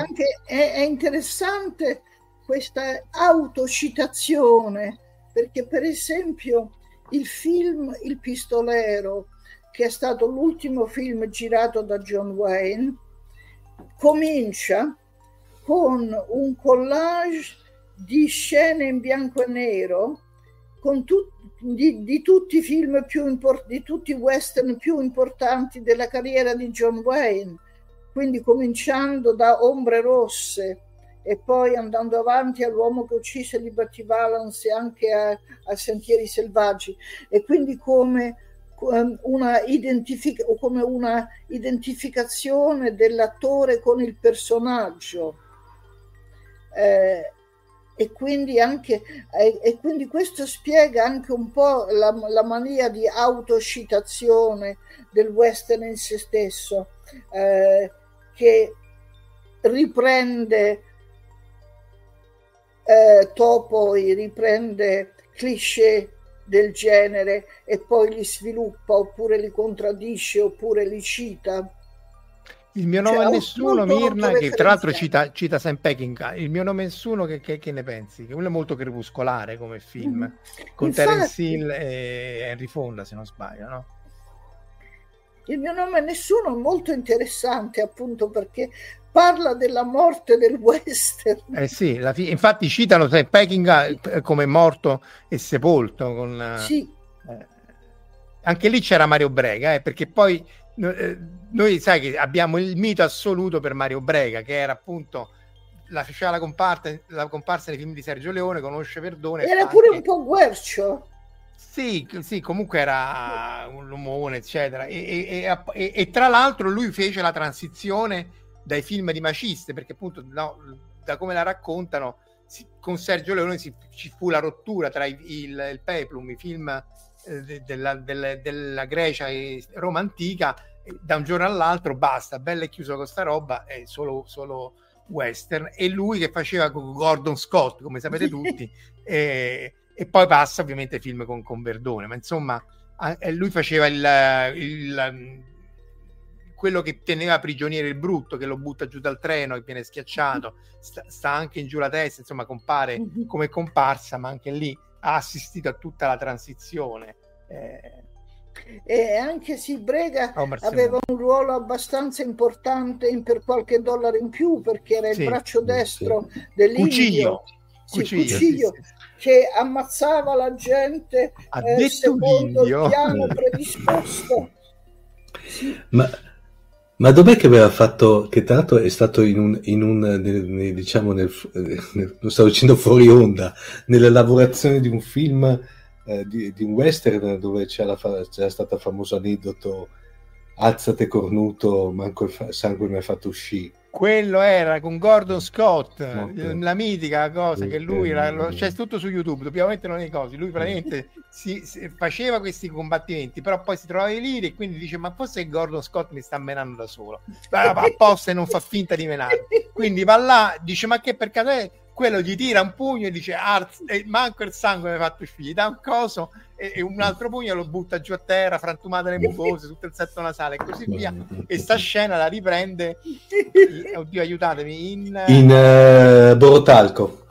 È, è interessante questa autocitazione, perché per esempio il film Il pistolero, che è stato l'ultimo film girato da John Wayne, comincia con un collage di scene in bianco e nero tu, di, di, tutti i film più importanti, di tutti i western più importanti della carriera di John Wayne, quindi cominciando da Ombre Rosse e poi andando avanti all'uomo che uccise Liberty Valance e anche a, a Sentieri Selvaggi e quindi come Ehm, una, identific- come una identificazione dell'attore con il personaggio. Eh, e quindi, anche, eh, e quindi questo spiega anche un po' la, la mania di autocitazione del western in se stesso, eh, che riprende eh, topoi, riprende cliché del genere e poi li sviluppa oppure li contraddisce oppure li cita. Il mio nome cioè, è nessuno, Mirna, che tra l'altro cita, cita Sam Peckinpah. Il mio nome è nessuno, che, che, che, ne pensi? Che quello è molto crepuscolare come film, mm. con Infatti, Terence Hill e Henry Fonda, se non sbaglio, no? Il mio nome è nessuno è molto interessante appunto perché parla della morte del western. Eh sì, fi- infatti citano Sam Peckinpah come morto e sepolto. Con, eh, sì. Eh, anche lì c'era Mario Brega, eh, perché poi eh, noi sai che abbiamo il mito assoluto per Mario Brega, che era appunto la, faceva la, comparsa, la comparsa nei film di Sergio Leone, conosce Verdone. Era pure un po' guercio. Sì, sì, comunque era un lumone, eccetera. E, e, e, e, tra l'altro lui fece la transizione dai film di Maciste, perché appunto no, da come la raccontano, si, con Sergio Leone si, ci fu la rottura tra il, il, il Peplum, i film eh, de, della, della, della, Grecia e Roma antica, da un giorno all'altro basta, bella e chiuso con sta roba, è solo, solo western, e lui che faceva con Gordon Scott, come sapete tutti, e, e, poi passa ovviamente film con, con Verdone, ma insomma lui faceva il, il quello che teneva prigioniero il brutto, che lo butta giù dal treno e viene schiacciato, sta, sta anche in giù la testa, insomma compare mhm. come comparsa, ma anche lì ha assistito a tutta la transizione. Eh, e anche se Brega oh, aveva un ruolo abbastanza importante in per qualche dollaro in più perché era il sì, braccio destro sì. dell'Indio. Sì, Cuciglio, Cuciglio che ammazzava la gente eh, secondo il piano predisposto. Ma ma dov'è che aveva fatto, che tra l'altro è stato in un, in un nel, diciamo, nel, nel, lo stavo dicendo fuori onda, nella lavorazione di un film, eh, di, di, un western dove c'era, c'era stato il famoso aneddoto alzate cornuto, manco il fa- sangue mi ha fatto uscire quello era con Gordon Scott, okay. la mitica cosa okay. che lui era, lo, c'è tutto su YouTube, dobbiamo metterlo nei cosi. Lui praticamente si, si, faceva questi combattimenti, però poi si trovava lì e quindi dice: Ma forse Gordon Scott mi sta menando da solo, va apposta e non fa finta di menare. Quindi va là, dice: Ma che per caso è? Quello gli tira un pugno e dice e manco il sangue mi ha fatto uscire, gli dà un coso e, e, un altro pugno lo butta giù a terra, frantumato le mucose, tutto il setto nasale e così via. E sta scena la riprende, oddio aiutatemi, in... In uh, Borotalco.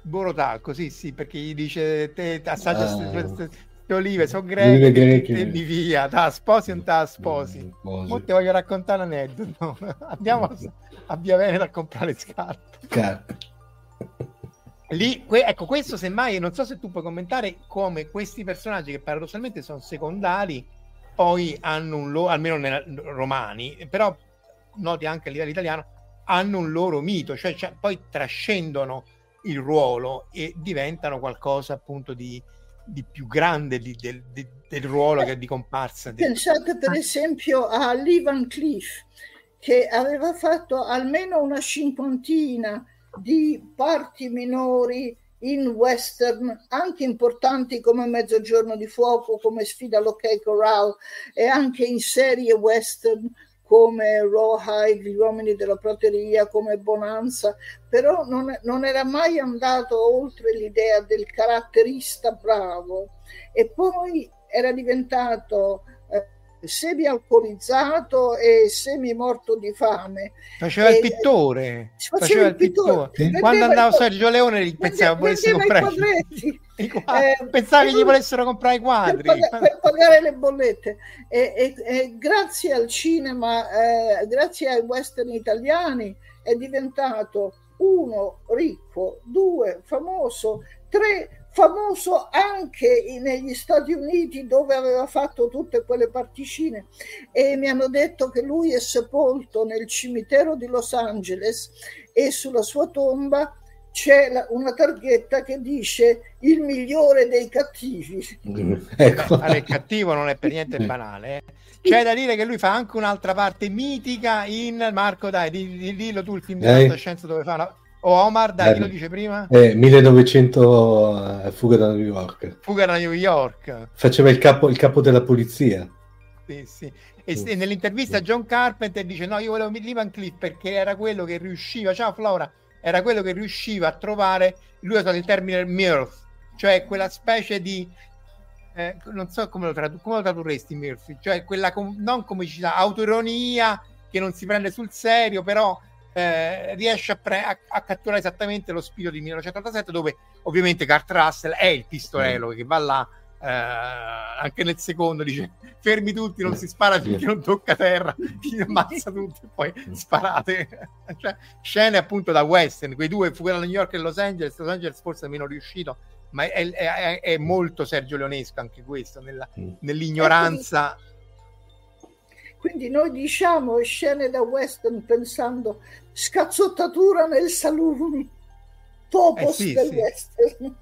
Borotalco, sì, sì, perché gli dice te assaggia ah. Le olive sono greche, greche e via, ta sposi o ta sposi. Ti voglio raccontare un aneddoto. Andiamo a Via Veneta a comprare scarpe. Scarpe. Lì, que- ecco, questo semmai, non so se tu puoi commentare come questi personaggi che paradossalmente sono secondari, poi hanno un loro, almeno nei romani, però noti anche a livello italiano, hanno un loro mito, cioè, cioè poi trascendono il ruolo e diventano qualcosa appunto di, di più grande di, del, di, del, ruolo che di comparsa. Pensate per esempio a Lee Van Cleef che aveva fatto almeno una cinquantina di parti minori in western anche importanti come Mezzogiorno di Fuoco, come Sfida l'Ok Corral e anche in serie western come Rawhide, gli uomini della prateria, come Bonanza, però non, non era mai andato oltre l'idea del caratterista bravo. E poi era diventato semi alcolizzato e semi morto di fame. Faceva e, il pittore. Faceva, faceva il pittore. pittore. Quando andava Sergio Leone gli pensava volesse comprare i eh, pensava che gli volessero comprare i quadri per, pag- per pagare le bollette e, e, e grazie al cinema eh, grazie ai western italiani è diventato uno ricco due famoso tre famoso anche negli Stati Uniti dove aveva fatto tutte quelle particine e mi hanno detto che lui è sepolto nel cimitero di Los Angeles e sulla sua tomba c'è una targhetta che dice il migliore dei cattivi. Ecco. Beh, il cattivo non è per niente banale. Eh. C'è da dire che lui fa anche un'altra parte mitica in Marco, dai, dillo tu il film di fantascienza dove fa una o Omar, dai, eh, chi lo dice prima? Eh, 1900 uh, Fuga da New York. Fuga da New York. Faceva il capo, il capo della polizia. Sì, sì. E sì. nell'intervista John Carpenter dice no, io volevo Lee Van Cliff perché era quello che riusciva, ciao Flora, era quello che riusciva a trovare, lui ha usato il termine mirth, cioè quella specie di eh, non so come lo, tradu- come lo tradurresti Murphy, cioè quella com- non comicità, autoironia che non si prende sul serio, però eh, riesce a, pre- a, a, catturare esattamente lo spirito di 1987 dove ovviamente Kurt Russell è il pistolero mm. che va là eh, anche nel secondo dice fermi tutti non si spara finché non tocca terra ti ammazza tutti e poi mm. sparate cioè, scene appunto da western quei due fuga da New York e Los Angeles Los Angeles forse è meno riuscito ma è, è, è molto Sergio Leonesco anche questo nella, mm. nell'ignoranza quindi noi diciamo scene da western pensando scazzottatura nel saloon, topos eh sì, del sì. western.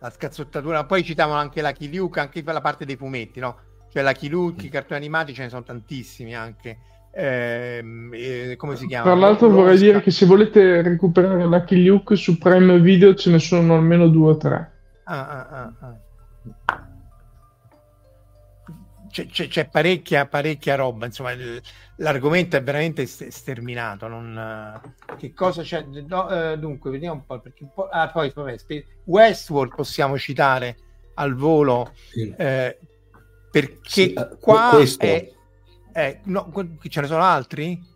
La scazzottatura, poi citavano anche la Luke, anche la parte dei fumetti, no? Cioè la Luke, i cartoni animati ce ne sono tantissimi anche. Eh, eh, come si chiama? Tra l'altro vorrei dire che se volete recuperare la Luke su Prime Video ce ne sono almeno due o tre. Ah, ah, ah, ah c'è, c'è, c'è parecchia, parecchia roba, insomma, il, l'argomento è veramente sterminato. Non, che cosa c'è? No, eh, dunque, vediamo un po'. Perché un po', ah, poi, vabbè, Westworld possiamo citare al volo sì. eh, perché sì, eh, qua questo... è, è no, ce ne sono altri?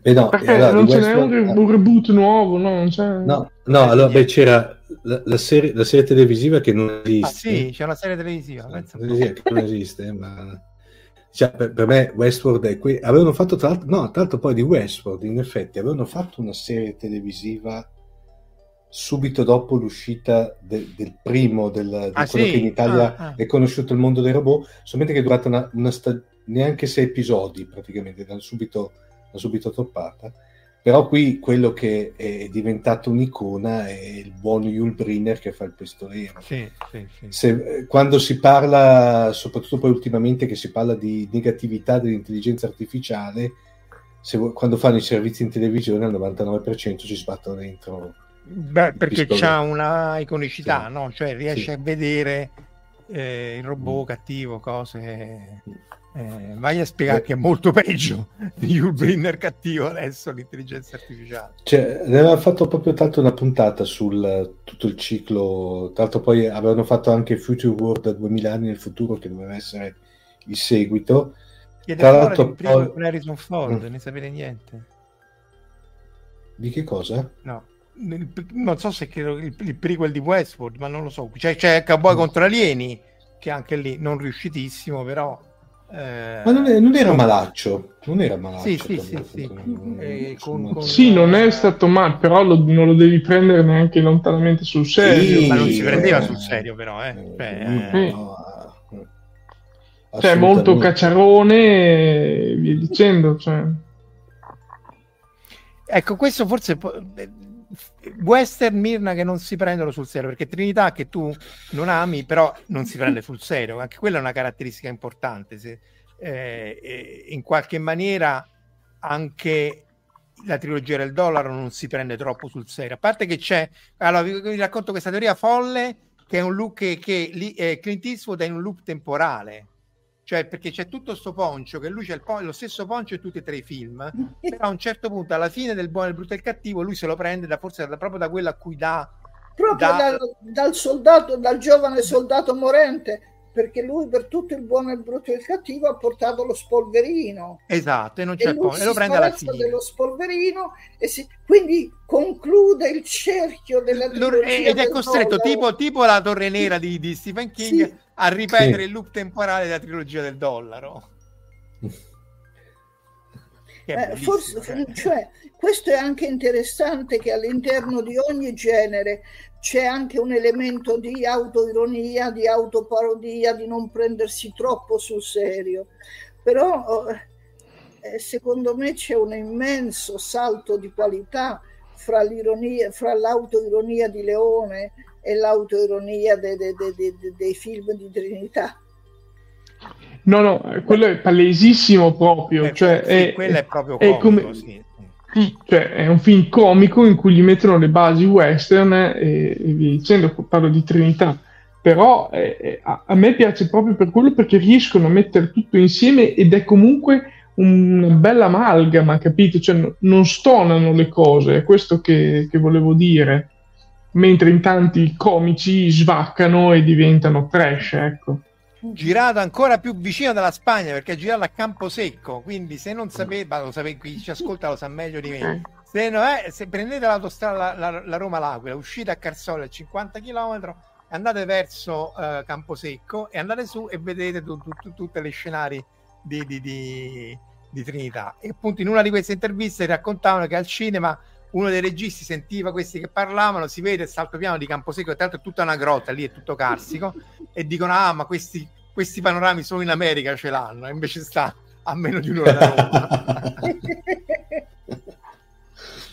Beh, no, allora, non ce n'è un, un reboot nuovo, no? Non c'è... no, no allora beh, c'era la, la, serie, la, serie, televisiva che non esiste. Ah, sì, c'è una serie televisiva, pensa che non esiste, ma cioè, per, per, me Westworld è qui. Avevano fatto tra l'altro, no, tra l'altro poi di Westworld, in effetti, avevano fatto una serie televisiva subito dopo l'uscita de, del primo, del, di ah, quello sì? che in Italia ah, ah. è conosciuto il mondo dei robot, solamente che è durata una, una sta- neanche sei episodi praticamente, l'hanno subito, subito toppata però qui quello che è diventato un'icona è il buon Yul Brynner che fa il pistolero. Sì, sì, sì. Se, quando si parla, soprattutto poi ultimamente che si parla di negatività dell'intelligenza artificiale, se, quando fanno i servizi in televisione al 99% ci sbattono dentro. Beh, perché c'ha una iconicità, no? cioè riesce a vedere eh, il robot cattivo, cose... Eh, vai a spiegare che è molto peggio di Ulbrinner cattivo adesso l'intelligenza artificiale. Cioè, ne aveva fatto proprio tanto una puntata sul tutto il ciclo. Tra l'altro, poi avevano fatto anche Future World da 2000 anni nel futuro, che doveva essere il seguito. Chiede Tra l'altro, poi... con Harrison Ford, mm. ne sapete niente. Di che cosa? No. Non so se credo il, il prequel di Westworld, ma non lo so. C'è, c'è Cowboy mm. contro alieni, che anche lì non riuscitissimo, però eh, Ma non, è, non, era malaccio, non era malaccio. Sì, sì, sì, sì. Eh, con, con... sì, non è stato male, però lo, non lo devi prendere neanche lontanamente sul serio. Sì, ma non si prendeva sul serio, però, eh. Cioè, eh. No, cioè molto cacciarone e via dicendo. Cioè. ecco, questo forse western Mirna che non si prendono sul serio perché Trinità che tu non ami però non si prende sul serio. Anche quella è una caratteristica importante se, eh, in qualche maniera anche la trilogia del dollaro non si prende troppo sul serio. A parte che c'è allora vi, vi racconto questa teoria folle che è un look che, che eh, Clint Eastwood è in un loop temporale cioè perché c'è tutto questo poncio che lui c'è po- lo stesso poncio in tutti e tre i film. Però a un certo punto alla fine del buono, il brutto e il cattivo lui se lo prende da, forse da, proprio da quello a cui dà proprio da... dal, dal, soldato dal giovane soldato morente perché lui per tutto il buono, il brutto e il cattivo ha portato lo spolverino. Esatto e non c'è e, po- e lo prende alla fine. dello spolverino e si, quindi conclude il cerchio della ed è costretto tipo, tipo, la torre nera di, di Stephen King sì a ripetere sì. il loop temporale della trilogia del dollaro. Eh, forse, cioè, questo è anche interessante che all'interno di ogni genere c'è anche un elemento di autoironia, di autoparodia, di non prendersi troppo sul serio. Però oh, eh, secondo me c'è un immenso salto di qualità fra, l'ironia, fra l'autoironia di Leone e l'autoironia de, de, de, dei film di Trinità. No, no, quello è palesissimo proprio. Eh, cioè, sì, è, quello è proprio comico, è come, sì. Sì. cioè, è un film comico in cui gli mettono le basi western e, e via dicendo, parlo di Trinità. Però eh, a, a me piace proprio per quello perché riescono a mettere tutto insieme ed è comunque una bella amalgama, capito? Cioè, non stonano le cose, è questo che, che volevo dire mentre in tanti comici svaccano e diventano trash, ecco. Girato ancora più vicino dalla Spagna perché è girato a Camposecco, quindi se non sapete, lo sapete, chi ci ascolta lo sa meglio di me. Se, no è, se prendete l'autostrada la, la, la Roma-L'Aquila, uscite a Carsole a 50 km, andate verso uh, Camposecco e andate su e vedete tu, tu, tu, tutte le scenari di, di, di, di Trinità. E appunto in una di queste interviste raccontavano che al cinema uno dei registi sentiva questi che parlavano, si vede il saltopiano di Camposeco, tra l'altro è tutta una grotta, lì è tutto carsico, e dicono, ah, ma questi, questi panorami solo in America ce l'hanno, e invece sta a meno di un'ora da Roma.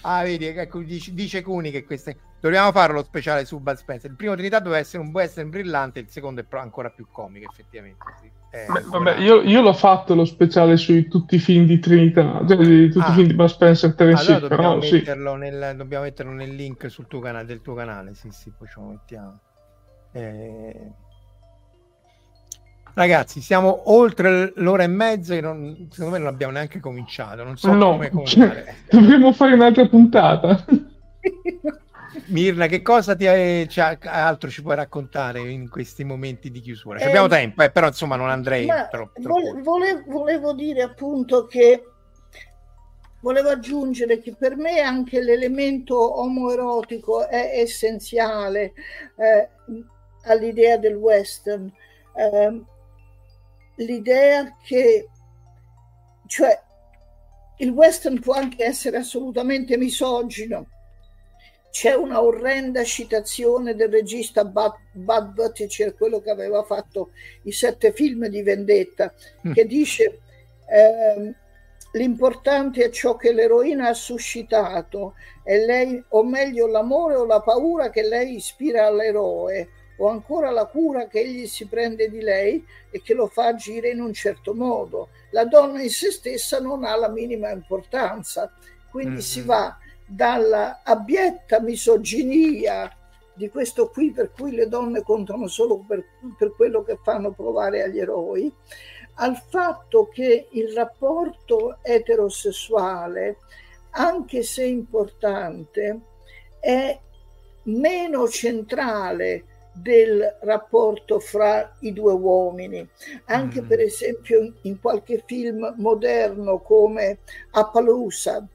ah, vedi, ecco, dice, dice Cuni che queste... Dobbiamo fare lo speciale su Bud Spencer. Il primo Trinità doveva essere un western brillante, il secondo è ancora più comico, effettivamente. Sì. Eh, Beh, vabbè, io, io, l'ho fatto lo speciale su tutti i film di Trinità, cioè di tutti ah. i film di Bud Spencer 3 allora dobbiamo, però, metterlo sì. nel, dobbiamo metterlo nel link sul tuo canale, del tuo canale, sì, sì, poi ce lo mettiamo. Eh... Ragazzi, siamo oltre l'ora e mezza e non, secondo me non abbiamo neanche cominciato, non so no, come cominciare. Cioè, dovremmo fare un'altra puntata. Mirna, che cosa ti hai, cioè, altro ci puoi raccontare in questi momenti di chiusura? Eh, abbiamo tempo, eh, però insomma non andrei troppo. troppo. Volevo, volevo dire appunto che volevo aggiungere che per me anche l'elemento omoerotico è essenziale eh, all'idea del western. Eh, l'idea che, cioè, il western può anche essere assolutamente misogino, c'è una orrenda citazione del regista Bud, Bud Buttigieg, quello che aveva fatto i sette film di vendetta, mm. che dice eh, l'importante è ciò che l'eroina ha suscitato, lei, o meglio l'amore o la paura che lei ispira all'eroe, o ancora la cura che egli si prende di lei e che lo fa agire in un certo modo. La donna in se stessa non ha la minima importanza, quindi mm-hmm. si va dalla abietta misoginia di questo qui per cui le donne contano solo per, per quello che fanno provare agli eroi, al fatto che il rapporto eterosessuale, anche se importante, è meno centrale del rapporto fra i due uomini. Anche mm. per esempio in qualche film moderno come Appaloosa,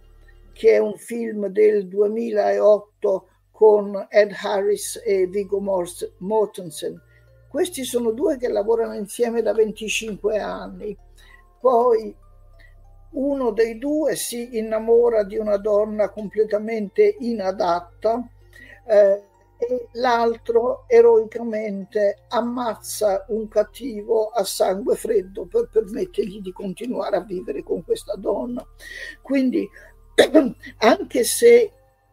che è un film del 2008 con Ed Harris e Viggo Mortensen. Questi sono due che lavorano insieme da 25 anni. Poi uno dei due si innamora di una donna completamente inadatta eh, e l'altro eroicamente ammazza un cattivo a sangue freddo per permettergli di continuare a vivere con questa donna. Quindi anche se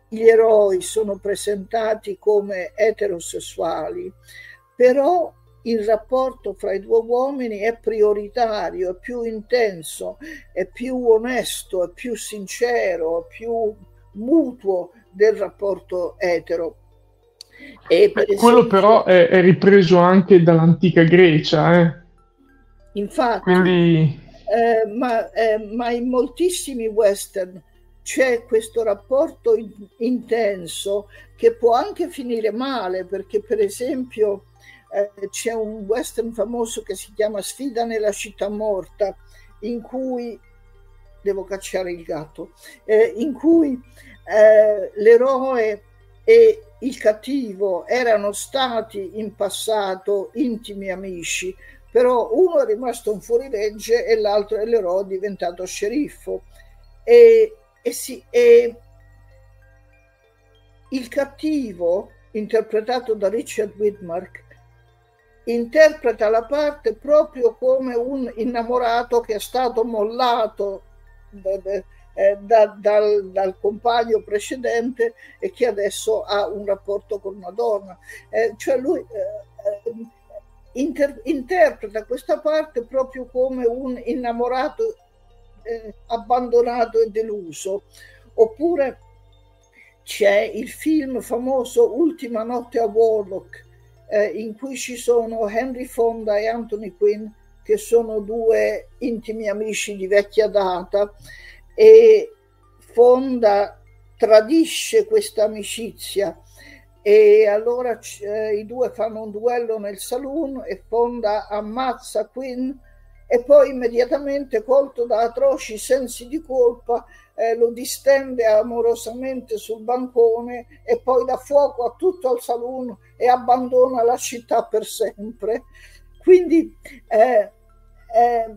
gli eroi sono presentati come eterosessuali, però il rapporto fra i due uomini è prioritario, è più intenso, è più onesto, è più sincero, è più mutuo del rapporto etero. E per esempio, Quello però è, è, ripreso anche dall'antica Grecia. Eh? Infatti, Quindi... eh, ma, eh, ma, in moltissimi western c'è questo rapporto in, intenso che può anche finire male, perché per esempio eh, c'è un western famoso che si chiama Sfida nella città morta, in cui devo cacciare il gatto, eh, in cui eh, l'eroe e il cattivo erano stati in passato intimi amici, però uno è rimasto un fuorilegge e l'altro è l'eroe diventato sceriffo. E, e, si, e il cattivo, interpretato da Richard Widmark, interpreta la parte proprio come un innamorato che è stato mollato eh, da, dal, dal, compagno precedente e che adesso ha un rapporto con una donna. Eh, cioè lui eh, eh inter, interpreta questa parte proprio come un innamorato eh, abbandonato e deluso. Oppure c'è il film famoso Ultima notte a Warlock eh, in cui ci sono Henry Fonda e Anthony Quinn, che sono due intimi amici di vecchia data, e Fonda tradisce questa amicizia e allora eh, i due fanno un duello nel saloon e Fonda ammazza Quinn e poi immediatamente colto da atroci sensi di colpa eh, lo distende amorosamente sul bancone e poi dà fuoco a tutto il saloon e abbandona la città per sempre. Quindi eh, eh,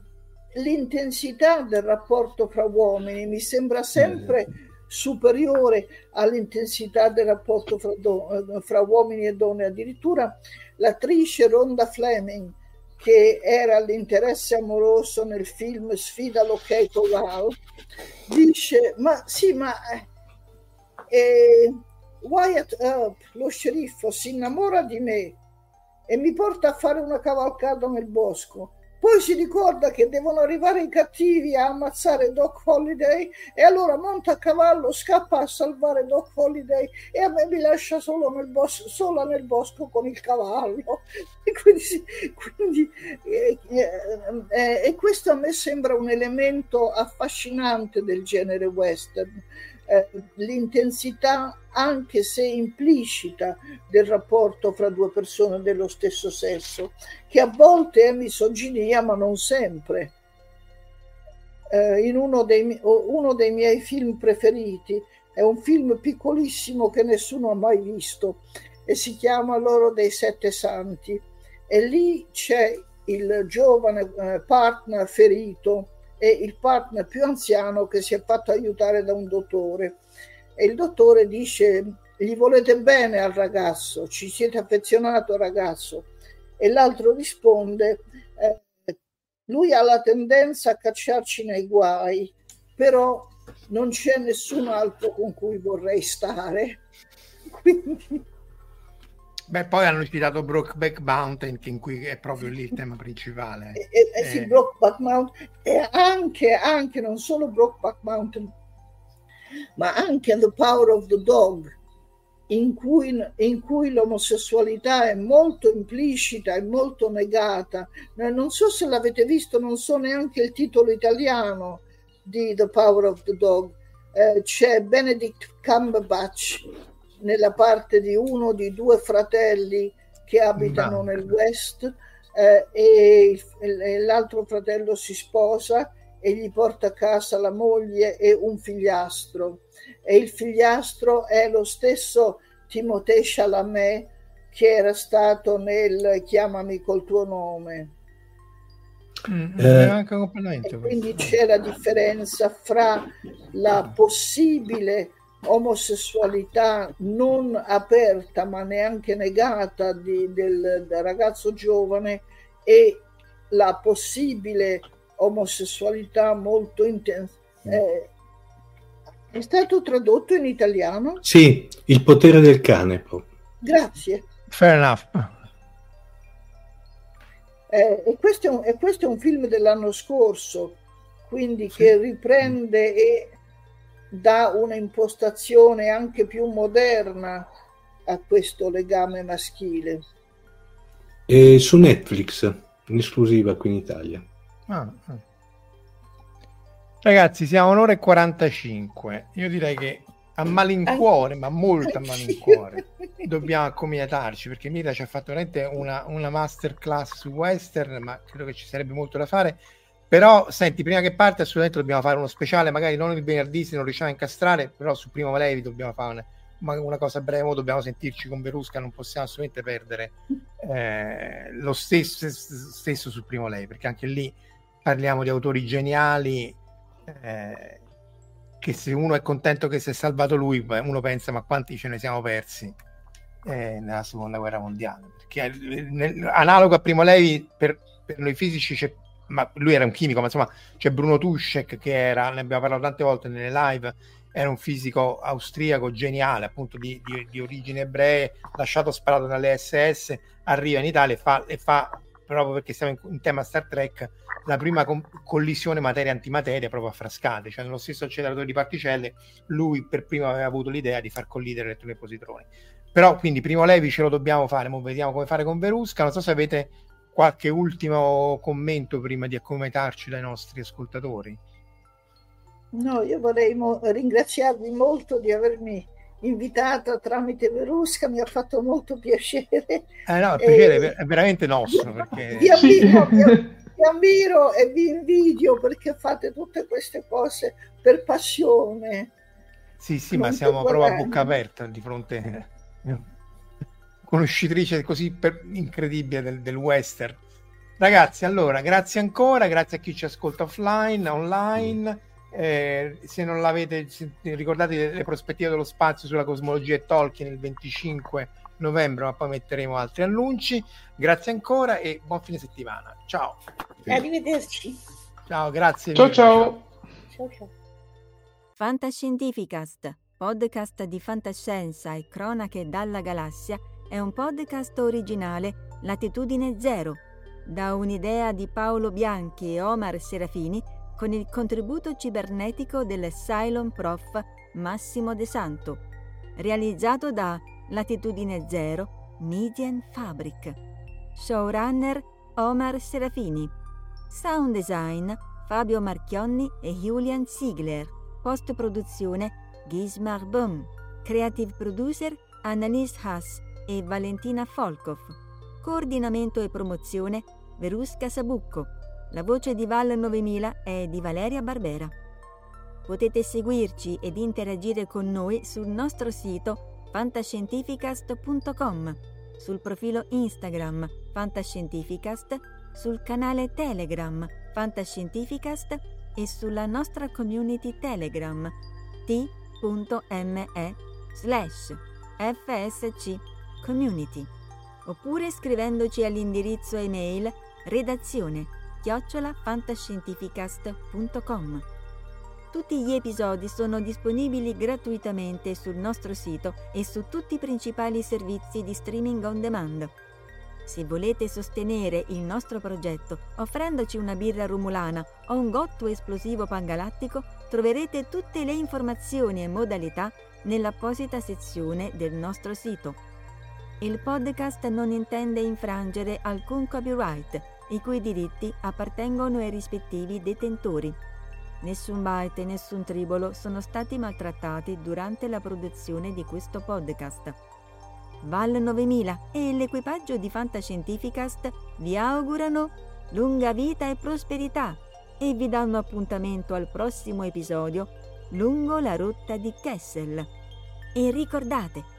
l'intensità del rapporto fra uomini mi sembra sempre superiore all'intensità del rapporto fra, do, fra uomini e donne. Addirittura l'attrice Ronda Fleming che era l'interesse amoroso nel film Sfida l'ok Colau, dice, ma sì, ma eh, Wyatt Earp, lo sceriffo, si innamora di me e mi porta a fare una cavalcata nel bosco poi si ricorda che devono arrivare i cattivi a ammazzare Doc Holiday e allora monta a cavallo, scappa a salvare Doc Holiday e a me mi lascia solo nel bosco, sola nel bosco con il cavallo. E, quindi, quindi, eh, eh, e questo a me sembra un elemento affascinante del genere western eh, l'intensità, anche se implicita, del rapporto fra due persone dello stesso sesso, che a volte è misoginia, ma non sempre. Eh, in uno dei, uno dei miei film preferiti è un film piccolissimo che nessuno ha mai visto e si chiama L'oro dei sette santi e lì c'è il giovane eh, partner ferito e il partner più anziano che si è fatto aiutare da un dottore. E il dottore dice: Gli volete bene al ragazzo, ci siete affezionato ragazzo. E l'altro risponde: eh, Lui ha la tendenza a cacciarci nei guai, però non c'è nessun altro con cui vorrei stare. Quindi Beh, poi hanno ispirato Brokeback Mountain, in cui è proprio lì il tema principale. Eh, eh, eh, sì, Brokeback Mountain, e anche, anche, non solo Brokeback Mountain, ma anche The Power of the Dog, in cui, in cui l'omosessualità è molto implicita e molto negata. Non so se l'avete visto, non so neanche il titolo italiano di The Power of the Dog. Eh, c'è Benedict Cumberbatch nella parte di uno di due fratelli che abitano nel West eh, e, e l'altro fratello si sposa e gli porta a casa la moglie e un figliastro. E il figliastro è lo stesso Timothée Chalamet che era stato nel Chiamami col tuo nome. Mm, eh, quindi c'è la differenza fra la possibile omosessualità non aperta ma neanche negata di, del, del, ragazzo giovane e la possibile omosessualità molto intensa. Mm. Eh, È stato tradotto in italiano? Sì, Il potere del cane. Grazie. Fair enough. Eh, e, questo è un, e, questo è un, film dell'anno scorso, quindi sì. che riprende e dà una impostazione anche più moderna a questo legame maschile. E su Netflix, in esclusiva qui in Italia. Ah, ah. Ragazzi, siamo un'ora e 45. Io direi che a malincuore, ma molto a malincuore, dobbiamo accomiatarci perché Mira ci ha fatto veramente una, una masterclass su western, ma credo che ci sarebbe molto da fare. Però, senti, prima che parte, assolutamente dobbiamo fare uno speciale, magari non il venerdì se non riusciamo a incastrare, però su Primo Levi dobbiamo fare una, una cosa breve, dobbiamo sentirci con Verusca, non possiamo assolutamente perdere eh, lo stesso, stesso sul Primo Levi, perché anche lì parliamo di autori geniali. Eh, che se uno è contento che si è salvato lui, uno pensa ma quanti ce ne siamo persi eh, nella seconda guerra mondiale. Perché nel, analogo a Primo Levi per, per, noi fisici c'è, ma lui era un chimico, ma insomma c'è Bruno Tuschek che era, ne abbiamo parlato tante volte nelle live, era un fisico austriaco geniale, appunto di, di, di origini ebree, lasciato sparato dalle SS, arriva in Italia e fa, e fa proprio perché siamo in, in tema Star Trek, la prima com- collisione materia-antimateria proprio a frascate, cioè nello stesso acceleratore di particelle lui per primo aveva avuto l'idea di far collidere elettroni e positroni. Però quindi primo Levi ce lo dobbiamo fare, vediamo come fare con Verusca, non so se avete qualche ultimo commento prima di accometarci dai nostri ascoltatori. No, io vorrei mo- ringraziarvi molto di avermi invitata tramite Verusca, mi ha fatto molto piacere. Eh no, il piacere è veramente nostro. Perché... Vi, ammiro, vi, vi ammiro e vi invidio perché fate tutte queste cose per passione. Sì, sì, ma siamo proprio a bocca aperta di fronte conoscitrice così per... incredibile del, del western. Ragazzi, allora, grazie ancora, grazie a chi ci ascolta offline, online eh, se non l'avete, se, ricordate le prospettive dello spazio sulla cosmologia e Tolkien il 25 novembre, ma poi metteremo altri annunci. Grazie ancora e buon fine settimana. Ciao. Arrivederci. Ciao, grazie. Ciao, ciao. ciao, ciao. Fantascientificast, podcast di fantascienza e cronache dalla galassia, è un podcast originale Latitudine Zero, da un'idea di Paolo Bianchi e Omar Serafini con il contributo cibernetico del Cylon Prof Massimo De Santo, realizzato da Latitudine Zero Median Fabric. Showrunner Omar Serafini. Sound design Fabio Marchionni e Julian Ziegler. Post produzione Gismar Bum. Creative producer Annalise Haas e Valentina Folkov. Coordinamento e promozione Verusca Sabucco. La voce di Val 9000 è di Valeria Barbera. Potete seguirci ed interagire con noi sul nostro sito fantascientificast.com, sul profilo Instagram Fantascientificast, sul canale Telegram Fantascientificast e sulla nostra community Telegram t.me slash fsc community oppure scrivendoci all'indirizzo email redazione chiocciolafantascientificast.com. Tutti gli episodi sono disponibili gratuitamente sul nostro sito e su tutti i principali servizi di streaming on demand. Se volete sostenere il nostro progetto offrendoci una birra rumulana o un gotto esplosivo pangalattico, troverete tutte le informazioni e modalità nell'apposita sezione del nostro sito. Il podcast non intende infrangere alcun copyright i cui diritti appartengono ai rispettivi detentori. Nessun byte e nessun tribolo sono stati maltrattati durante la produzione di questo podcast. Val 9000 e l'equipaggio di Fantascientificast vi augurano lunga vita e prosperità e vi danno appuntamento al prossimo episodio lungo la rotta di Kessel. E ricordate,